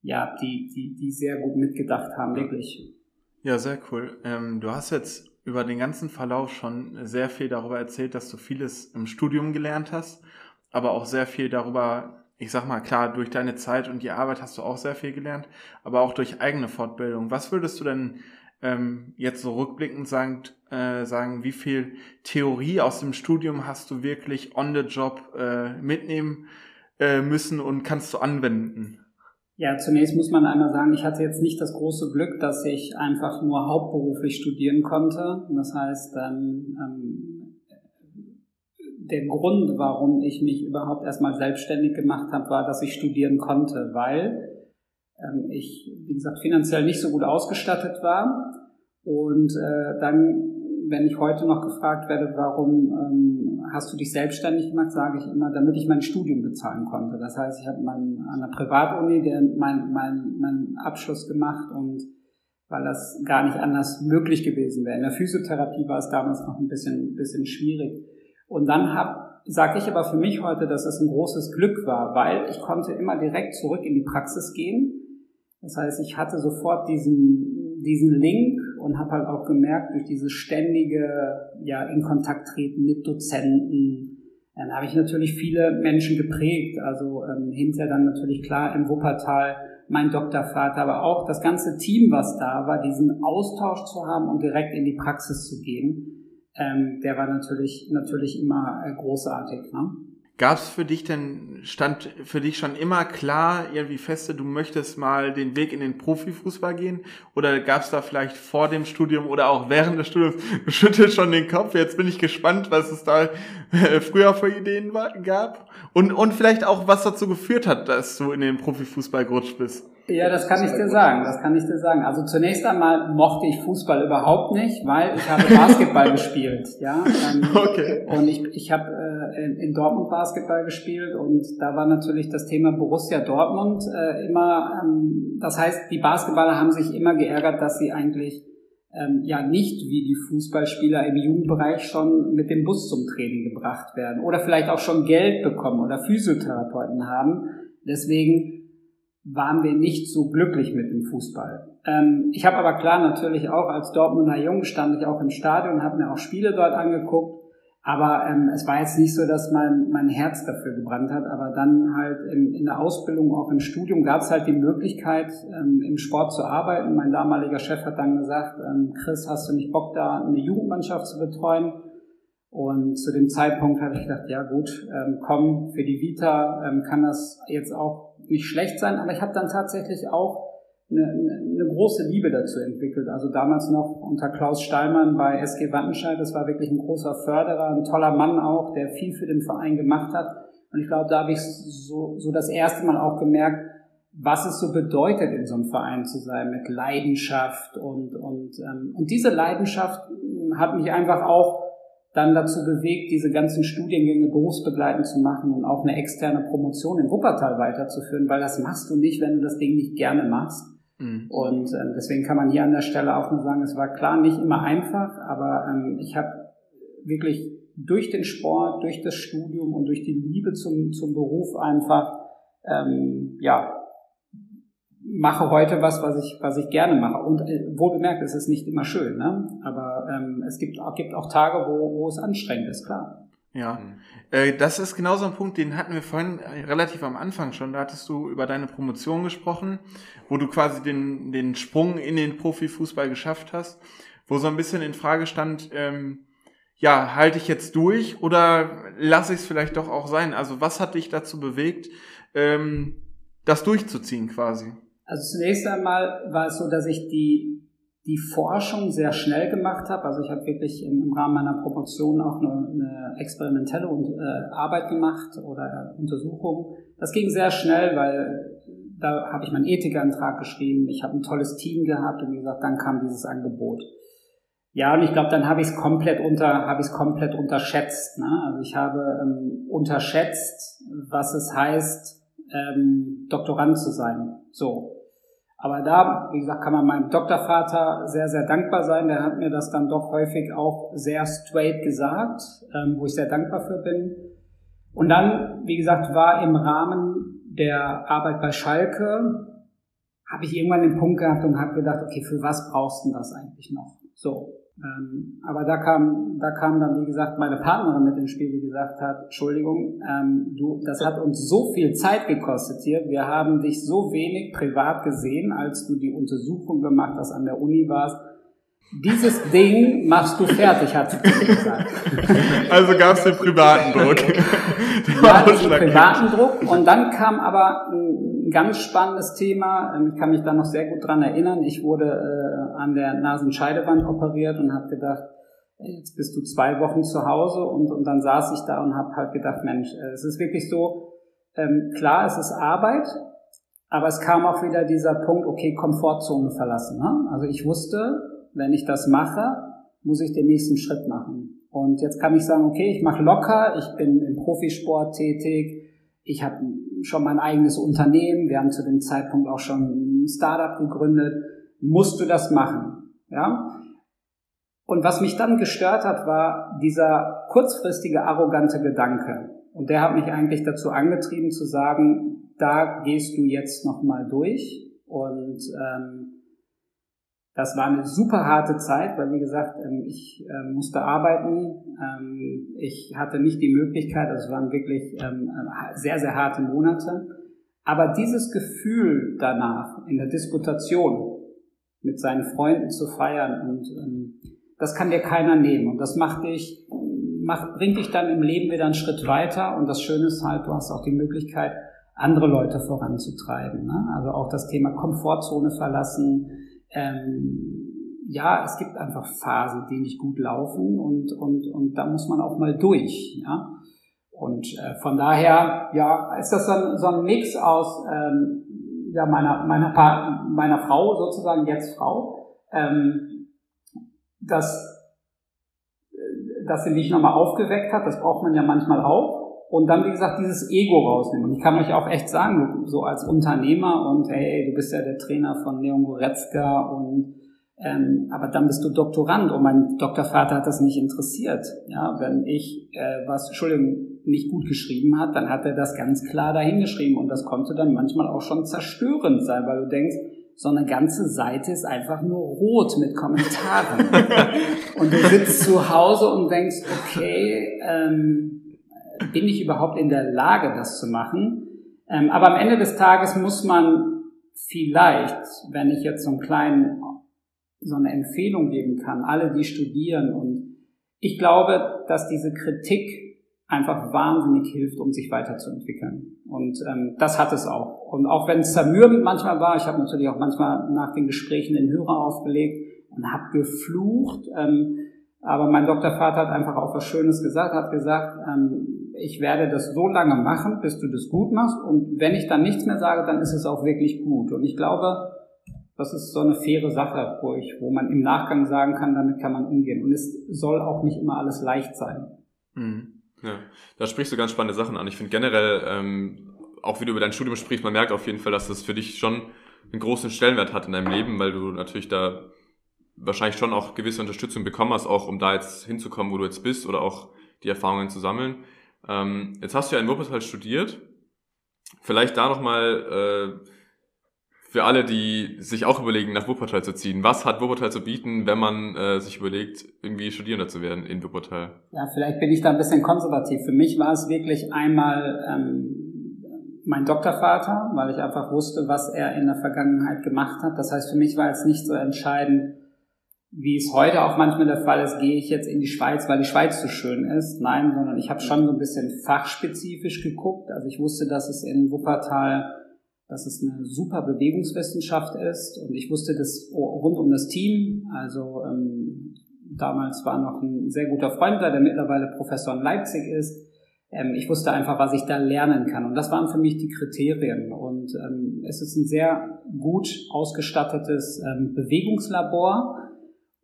ja, die, die, die sehr gut mitgedacht haben, wirklich. Ja, sehr cool. Ähm, du hast jetzt über den ganzen Verlauf schon sehr viel darüber erzählt, dass du vieles im Studium gelernt hast, aber auch sehr viel darüber ich sag mal, klar, durch deine Zeit und die Arbeit hast du auch sehr viel gelernt, aber auch durch eigene Fortbildung. Was würdest du denn ähm, jetzt so rückblickend sagen, äh, sagen, wie viel Theorie aus dem Studium hast du wirklich on the job äh, mitnehmen äh, müssen und kannst du anwenden? Ja, zunächst muss man einmal sagen, ich hatte jetzt nicht das große Glück, dass ich einfach nur hauptberuflich studieren konnte. Das heißt, ähm, ähm, der Grund, warum ich mich überhaupt erstmal selbstständig gemacht habe, war, dass ich studieren konnte, weil ähm, ich, wie gesagt, finanziell nicht so gut ausgestattet war. Und äh, dann, wenn ich heute noch gefragt werde, warum ähm, hast du dich selbstständig gemacht, sage ich immer, damit ich mein Studium bezahlen konnte. Das heißt, ich habe an der Privatuni meinen mein, mein Abschluss gemacht und weil das gar nicht anders möglich gewesen wäre. In der Physiotherapie war es damals noch ein bisschen, bisschen schwierig. Und dann sage ich aber für mich heute, dass es ein großes Glück war, weil ich konnte immer direkt zurück in die Praxis gehen. Das heißt, ich hatte sofort diesen, diesen Link und habe halt auch gemerkt, durch dieses ständige ja, in Kontakt treten mit Dozenten, dann habe ich natürlich viele Menschen geprägt. Also ähm, hinterher dann natürlich klar im Wuppertal mein Doktorvater, aber auch das ganze Team, was da war, diesen Austausch zu haben und direkt in die Praxis zu gehen ähm, der war natürlich, natürlich immer äh, großartig. Ne? Gab es für dich denn, stand für dich schon immer klar, irgendwie feste, du möchtest mal den Weg in den Profifußball gehen? Oder gab es da vielleicht vor dem Studium oder auch während des Studiums, du schüttelst schon den Kopf, jetzt bin ich gespannt, was es da äh, früher für Ideen gab? Und, und vielleicht auch, was dazu geführt hat, dass du in den Profifußball gerutscht bist? Ja, das kann ich dir sagen. Das kann ich dir sagen. Also zunächst einmal mochte ich Fußball überhaupt nicht, weil ich habe Basketball gespielt. Ja, ähm, okay. Und ich, ich habe äh, in, Dortmund Basketball gespielt und da war natürlich das Thema Borussia Dortmund äh, immer. Ähm, das heißt, die Basketballer haben sich immer geärgert, dass sie eigentlich ähm, ja nicht wie die Fußballspieler im Jugendbereich schon mit dem Bus zum Training gebracht werden oder vielleicht auch schon Geld bekommen oder Physiotherapeuten haben. Deswegen waren wir nicht so glücklich mit dem Fußball. Ähm, ich habe aber klar natürlich auch als Dortmunder Jung stand ich auch im Stadion, habe mir auch Spiele dort angeguckt, aber ähm, es war jetzt nicht so, dass mein, mein Herz dafür gebrannt hat, aber dann halt in, in der Ausbildung, auch im Studium gab es halt die Möglichkeit, ähm, im Sport zu arbeiten. Mein damaliger Chef hat dann gesagt, ähm, Chris, hast du nicht Bock da eine Jugendmannschaft zu betreuen? Und zu dem Zeitpunkt habe ich gedacht, ja gut, ähm, komm, für die Vita ähm, kann das jetzt auch nicht schlecht sein, aber ich habe dann tatsächlich auch eine, eine große Liebe dazu entwickelt. Also damals noch unter Klaus Stallmann bei SG Wattenscheid, das war wirklich ein großer Förderer, ein toller Mann auch, der viel für den Verein gemacht hat. Und ich glaube, da habe ich so, so das erste Mal auch gemerkt, was es so bedeutet, in so einem Verein zu sein, mit Leidenschaft und, und, ähm, und diese Leidenschaft hat mich einfach auch dann dazu bewegt, diese ganzen Studiengänge berufsbegleitend zu machen und auch eine externe Promotion in Wuppertal weiterzuführen, weil das machst du nicht, wenn du das Ding nicht gerne machst. Mhm. Und äh, deswegen kann man hier an der Stelle auch nur sagen, es war klar nicht immer einfach, aber ähm, ich habe wirklich durch den Sport, durch das Studium und durch die Liebe zum, zum Beruf einfach ähm, ja, mache heute was, was ich, was ich gerne mache. Und äh, wohl bemerkt, es ist nicht immer schön, ne? aber ähm, es gibt, gibt auch Tage, wo, wo es anstrengend ist, klar. Ja, mhm. äh, das ist genauso ein Punkt, den hatten wir vorhin relativ am Anfang schon. Da hattest du über deine Promotion gesprochen, wo du quasi den, den Sprung in den Profifußball geschafft hast, wo so ein bisschen in Frage stand, ähm, ja, halte ich jetzt durch oder lasse ich es vielleicht doch auch sein? Also was hat dich dazu bewegt, ähm, das durchzuziehen quasi? Also zunächst einmal war es so, dass ich die, die Forschung sehr schnell gemacht habe. Also ich habe wirklich im, Rahmen meiner Promotion auch eine, eine experimentelle äh, Arbeit gemacht oder Untersuchung. Das ging sehr schnell, weil da habe ich meinen Ethikantrag geschrieben. Ich habe ein tolles Team gehabt und wie gesagt, dann kam dieses Angebot. Ja, und ich glaube, dann habe ich es komplett unter, habe ich es komplett unterschätzt. Ne? Also ich habe ähm, unterschätzt, was es heißt, ähm, Doktorand zu sein. So. Aber da, wie gesagt, kann man meinem Doktorvater sehr, sehr dankbar sein. Der hat mir das dann doch häufig auch sehr straight gesagt, ähm, wo ich sehr dankbar für bin. Und dann, wie gesagt, war im Rahmen der Arbeit bei Schalke, habe ich irgendwann den Punkt gehabt und habe gedacht, okay, für was brauchst du das eigentlich noch? So. Ähm, aber da kam, da kam dann, wie gesagt, meine Partnerin mit ins Spiel, die gesagt hat, Entschuldigung, ähm, du, das hat uns so viel Zeit gekostet hier. Wir haben dich so wenig privat gesehen, als du die Untersuchung gemacht hast, an der Uni warst. Dieses Ding machst du fertig, hat sie gesagt. Also gab es den privaten Druck. ja, privaten Druck. Und dann kam aber ein ganz spannendes Thema. Ähm, ich kann mich da noch sehr gut dran erinnern. Ich wurde äh, an der Nasenscheidewand operiert und habe gedacht, jetzt bist du zwei Wochen zu Hause. Und, und dann saß ich da und habe halt gedacht, Mensch, äh, es ist wirklich so, ähm, klar, es ist Arbeit, aber es kam auch wieder dieser Punkt, okay, Komfortzone verlassen. Ne? Also ich wusste, wenn ich das mache, muss ich den nächsten Schritt machen. Und jetzt kann ich sagen, okay, ich mache locker, ich bin im Profisport tätig, ich habe schon mein eigenes Unternehmen, wir haben zu dem Zeitpunkt auch schon ein Startup gegründet, musst du das machen, ja? Und was mich dann gestört hat, war dieser kurzfristige arrogante Gedanke. Und der hat mich eigentlich dazu angetrieben zu sagen, da gehst du jetzt nochmal durch und ähm, das war eine super harte Zeit, weil wie gesagt, ähm, ich ähm, musste arbeiten. Ähm, ich hatte nicht die Möglichkeit, also es waren wirklich sehr, sehr harte Monate. Aber dieses Gefühl danach, in der Disputation mit seinen Freunden zu feiern und das kann dir keiner nehmen. Und das macht dich, macht, bringt dich dann im Leben wieder einen Schritt weiter und das Schöne ist halt, du hast auch die Möglichkeit, andere Leute voranzutreiben. Ne? Also auch das Thema Komfortzone verlassen. Ähm, ja, es gibt einfach Phasen, die nicht gut laufen und, und, und da muss man auch mal durch. Ja? Und äh, von daher, ja, ist das so ein, so ein Mix aus ähm, ja, meiner, meiner, meiner Frau sozusagen, jetzt Frau, ähm, dass, dass sie mich nochmal aufgeweckt hat, das braucht man ja manchmal auch. Und dann, wie gesagt, dieses Ego rausnehmen. Und ich kann euch auch echt sagen, so als Unternehmer und hey, du bist ja der Trainer von Leon Goretzka und ähm, aber dann bist du Doktorand und mein Doktorvater hat das nicht interessiert. Ja, wenn ich äh, was, Entschuldigung, nicht gut geschrieben hat, dann hat er das ganz klar dahingeschrieben und das konnte dann manchmal auch schon zerstörend sein, weil du denkst, so eine ganze Seite ist einfach nur rot mit Kommentaren. und du sitzt zu Hause und denkst, okay, ähm, bin ich überhaupt in der Lage, das zu machen? Ähm, aber am Ende des Tages muss man vielleicht, wenn ich jetzt so einen kleinen so eine Empfehlung geben kann, alle, die studieren. Und ich glaube, dass diese Kritik einfach wahnsinnig hilft, um sich weiterzuentwickeln. Und ähm, das hat es auch. Und auch wenn es zermürbend manchmal war, ich habe natürlich auch manchmal nach den Gesprächen den Hörer aufgelegt und habe geflucht. Ähm, aber mein Doktorvater hat einfach auch was Schönes gesagt, hat gesagt, ähm, ich werde das so lange machen, bis du das gut machst. Und wenn ich dann nichts mehr sage, dann ist es auch wirklich gut. Und ich glaube, das ist so eine faire Sache, wo, ich, wo man im Nachgang sagen kann, damit kann man umgehen. Und es soll auch nicht immer alles leicht sein. Mhm. Ja, da sprichst du ganz spannende Sachen an. Ich finde generell, ähm, auch wie du über dein Studium sprichst, man merkt auf jeden Fall, dass das für dich schon einen großen Stellenwert hat in deinem Leben, weil du natürlich da wahrscheinlich schon auch gewisse Unterstützung bekommen hast, auch um da jetzt hinzukommen, wo du jetzt bist oder auch die Erfahrungen zu sammeln. Ähm, jetzt hast du ja in Wuppertal studiert. Vielleicht da nochmal äh, für alle, die sich auch überlegen, nach Wuppertal zu ziehen. Was hat Wuppertal zu bieten, wenn man äh, sich überlegt, irgendwie Studierender zu werden in Wuppertal? Ja, vielleicht bin ich da ein bisschen konservativ. Für mich war es wirklich einmal ähm, mein Doktorvater, weil ich einfach wusste, was er in der Vergangenheit gemacht hat. Das heißt, für mich war es nicht so entscheidend, wie es heute auch manchmal der Fall ist, gehe ich jetzt in die Schweiz, weil die Schweiz so schön ist. Nein, sondern ich habe schon so ein bisschen fachspezifisch geguckt. Also ich wusste, dass es in Wuppertal dass es eine super Bewegungswissenschaft ist und ich wusste das rund um das Team. Also ähm, damals war noch ein sehr guter Freund da, der mittlerweile Professor in Leipzig ist. Ähm, ich wusste einfach, was ich da lernen kann und das waren für mich die Kriterien und ähm, es ist ein sehr gut ausgestattetes ähm, Bewegungslabor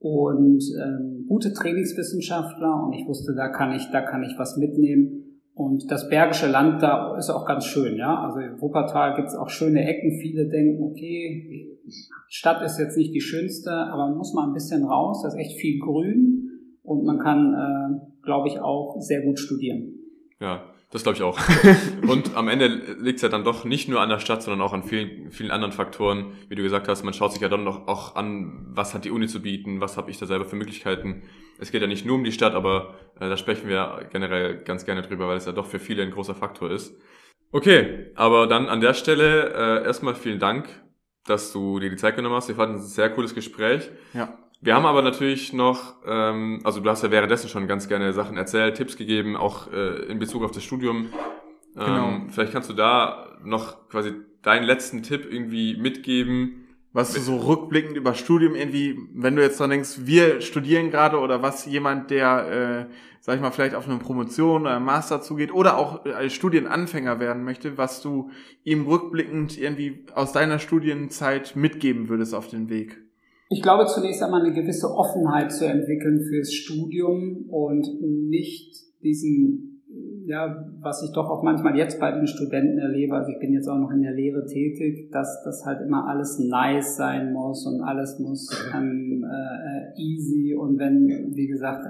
und ähm, gute Trainingswissenschaftler und ich wusste, da kann ich, da kann ich was mitnehmen und das Bergische Land da ist auch ganz schön, ja. Also in Wuppertal gibt es auch schöne Ecken. Viele denken, okay, die Stadt ist jetzt nicht die schönste, aber man muss mal ein bisschen raus. Da ist echt viel Grün und man kann, äh, glaube ich, auch sehr gut studieren. Ja, das glaube ich auch. und am Ende liegt es ja dann doch nicht nur an der Stadt, sondern auch an vielen, vielen anderen Faktoren. Wie du gesagt hast, man schaut sich ja dann noch auch an, was hat die Uni zu bieten, was habe ich da selber für Möglichkeiten. Es geht ja nicht nur um die Stadt, aber äh, da sprechen wir generell ganz gerne drüber, weil es ja doch für viele ein großer Faktor ist. Okay, aber dann an der Stelle äh, erstmal vielen Dank, dass du dir die Zeit genommen hast. Wir fanden es ein sehr cooles Gespräch. Ja. Wir haben aber natürlich noch, ähm, also du hast ja währenddessen schon ganz gerne Sachen erzählt, Tipps gegeben, auch äh, in Bezug auf das Studium. Ähm, genau. Vielleicht kannst du da noch quasi deinen letzten Tipp irgendwie mitgeben. Was du so rückblickend über Studium irgendwie, wenn du jetzt noch denkst, wir studieren gerade oder was jemand, der, äh, sag ich mal, vielleicht auf eine Promotion oder Master zugeht oder auch als Studienanfänger werden möchte, was du ihm rückblickend irgendwie aus deiner Studienzeit mitgeben würdest auf den Weg? Ich glaube zunächst einmal eine gewisse Offenheit zu entwickeln fürs Studium und nicht diesen, ja, was ich doch auch manchmal jetzt bei den Studenten erlebe, also ich bin jetzt auch noch in der Lehre tätig, dass das halt immer alles nice sein muss und alles muss ähm, äh, easy und wenn, wie gesagt,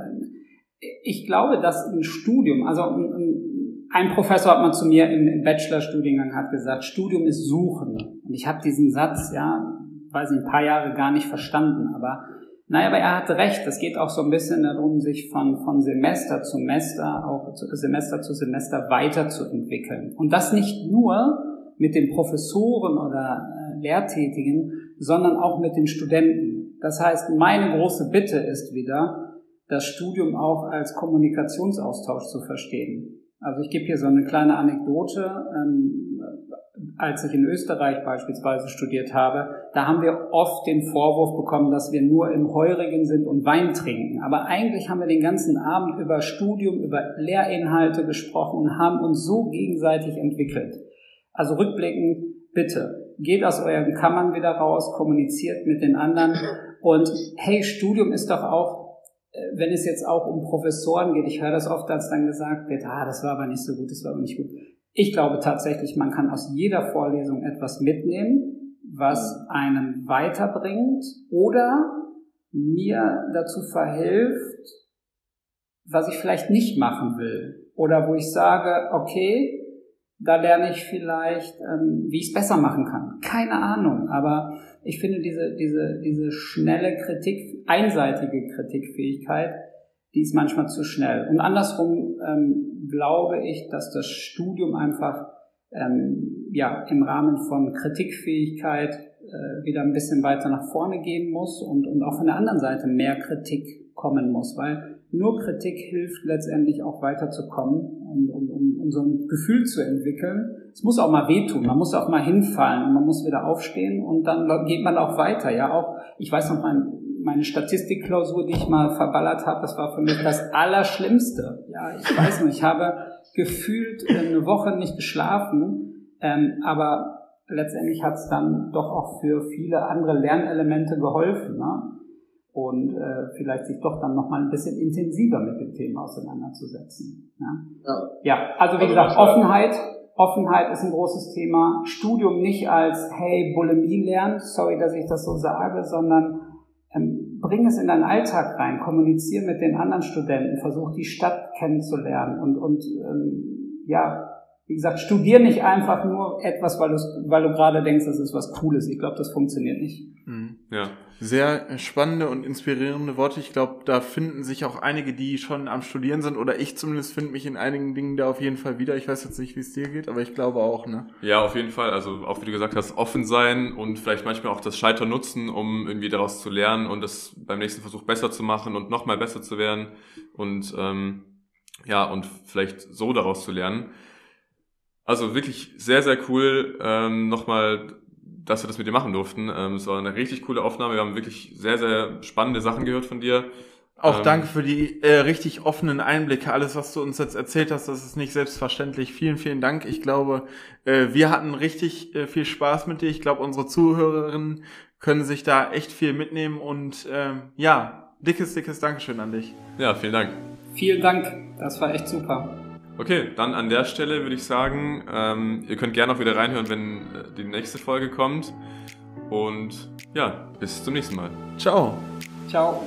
ich glaube, dass ein Studium, also ein, Professor hat mal zu mir im, im Bachelorstudiengang hat gesagt, Studium ist Suchen. Und ich habe diesen Satz, ja, weiß ich, ein paar Jahre gar nicht verstanden. Aber naja, aber er hatte recht. Es geht auch so ein bisschen darum, sich von, von Semester zu Semester, auch Semester zu Semester weiterzuentwickeln. Und das nicht nur mit den Professoren oder äh, Lehrtätigen, sondern auch mit den Studenten. Das heißt, meine große Bitte ist wieder, das Studium auch als Kommunikationsaustausch zu verstehen. Also ich gebe hier so eine kleine Anekdote. Ähm, als ich in Österreich beispielsweise studiert habe, da haben wir oft den Vorwurf bekommen, dass wir nur im Heurigen sind und Wein trinken. Aber eigentlich haben wir den ganzen Abend über Studium, über Lehrinhalte gesprochen und haben uns so gegenseitig entwickelt. Also rückblickend, bitte, geht aus euren Kammern wieder raus, kommuniziert mit den anderen und hey, Studium ist doch auch äh, wenn es jetzt auch um Professoren geht, ich höre das oft, als dann gesagt wird, ah, das war aber nicht so gut, das war aber nicht gut. Ich glaube tatsächlich, man kann aus jeder Vorlesung etwas mitnehmen, was einen weiterbringt oder mir dazu verhilft, was ich vielleicht nicht machen will. Oder wo ich sage, okay, da lerne ich vielleicht, ähm, wie ich es besser machen kann. Keine Ahnung, aber ich finde diese, diese, diese schnelle Kritik, einseitige Kritikfähigkeit, die ist manchmal zu schnell. Und andersrum ähm, glaube ich, dass das Studium einfach ähm, ja, im Rahmen von Kritikfähigkeit äh, wieder ein bisschen weiter nach vorne gehen muss und, und auch von der anderen Seite mehr Kritik kommen muss, weil nur Kritik hilft letztendlich auch weiterzukommen und, und um, um so ein Gefühl zu entwickeln. Es muss auch mal wehtun, man muss auch mal hinfallen und man muss wieder aufstehen und dann geht man auch weiter. Ja, auch ich weiß noch mein, meine Statistikklausur, die ich mal verballert habe, das war für mich das Allerschlimmste. Ja, ich weiß nicht, ich habe gefühlt eine Woche nicht geschlafen, ähm, aber letztendlich hat es dann doch auch für viele andere Lernelemente geholfen. Ne? und äh, vielleicht sich doch dann nochmal ein bisschen intensiver mit dem Thema auseinanderzusetzen. Ja, ja. ja also wie also gesagt, Offenheit. Offenheit ist ein großes Thema. Studium nicht als, hey, Bulimie lernen, sorry, dass ich das so sage, sondern bring es in deinen Alltag rein, kommuniziere mit den anderen Studenten, versuch die Stadt kennenzulernen und, und ähm, ja, wie gesagt, studier nicht einfach nur etwas, weil, weil du gerade denkst, das ist was Cooles. Ich glaube, das funktioniert nicht. Mhm. Ja. Sehr spannende und inspirierende Worte. Ich glaube, da finden sich auch einige, die schon am Studieren sind, oder ich zumindest finde mich in einigen Dingen da auf jeden Fall wieder. Ich weiß jetzt nicht, wie es dir geht, aber ich glaube auch, ne? Ja, auf jeden Fall. Also auch wie du gesagt hast, offen sein und vielleicht manchmal auch das Scheitern nutzen, um irgendwie daraus zu lernen und das beim nächsten Versuch besser zu machen und nochmal besser zu werden und ähm, ja, und vielleicht so daraus zu lernen. Also wirklich sehr, sehr cool. Ähm, nochmal, dass wir das mit dir machen durften. Ähm, es war eine richtig coole Aufnahme. Wir haben wirklich sehr, sehr spannende Sachen gehört von dir. Auch ähm, danke für die äh, richtig offenen Einblicke. Alles, was du uns jetzt erzählt hast, das ist nicht selbstverständlich. Vielen, vielen Dank. Ich glaube, äh, wir hatten richtig äh, viel Spaß mit dir. Ich glaube, unsere Zuhörerinnen können sich da echt viel mitnehmen. Und ähm, ja, dickes, dickes Dankeschön an dich. Ja, vielen Dank. Vielen Dank. Das war echt super. Okay, dann an der Stelle würde ich sagen, ähm, ihr könnt gerne auch wieder reinhören, wenn äh, die nächste Folge kommt. Und ja, bis zum nächsten Mal. Ciao. Ciao.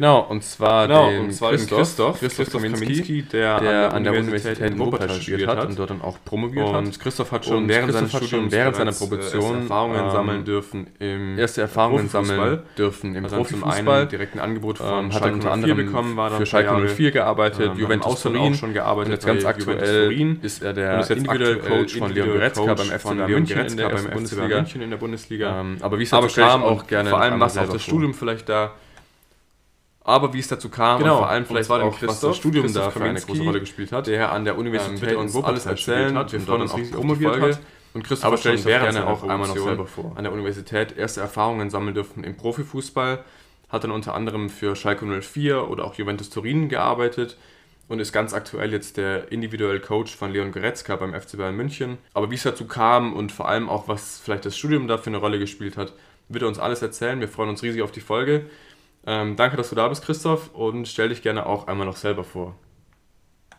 Genau, und zwar genau, den und zwar Christoph, Christoph, Christoph, Christoph Kaminski, der, der, an der Universität in Wuppertal studiert hat und dort dann auch promoviert und hat. Und Christoph hat schon während seines Studiums, während seiner Promotion Erfahrungen ähm, sammeln dürfen im erste Erfahrungen sammeln dürfen im Profifußball. Direkt ein Angebot von ähm, hat Schalke unter anderem bekommen, war dann für Schalke 04 gearbeitet, ähm, Juventus Turin schon gearbeitet. Jetzt ganz aktuell ist er der individuelle Coach von Leon Goretzka beim FC München in der Bundesliga. Aber wie es dazu kam, auch gerne vor allem was auch das Studium vielleicht da aber wie es dazu kam genau. und vor allem vielleicht auch, was das Studium Christoph da für eine große Rolle gespielt hat, der an der Universität ähm, uns alles erzählen hat, wir freuen uns auch promoviert hat. Und Christoph aber stelle ich gerne auch einmal noch selber vor. An der Universität erste Erfahrungen sammeln dürfen im Profifußball, hat dann unter anderem für Schalke 04 oder auch Juventus Turin gearbeitet und ist ganz aktuell jetzt der individuelle Coach von Leon Goretzka beim FC Bayern München. Aber wie es dazu kam und vor allem auch, was vielleicht das Studium da für eine Rolle gespielt hat, wird er uns alles erzählen. Wir freuen uns riesig auf die Folge. Ähm, danke, dass du da bist, Christoph, und stell dich gerne auch einmal noch selber vor.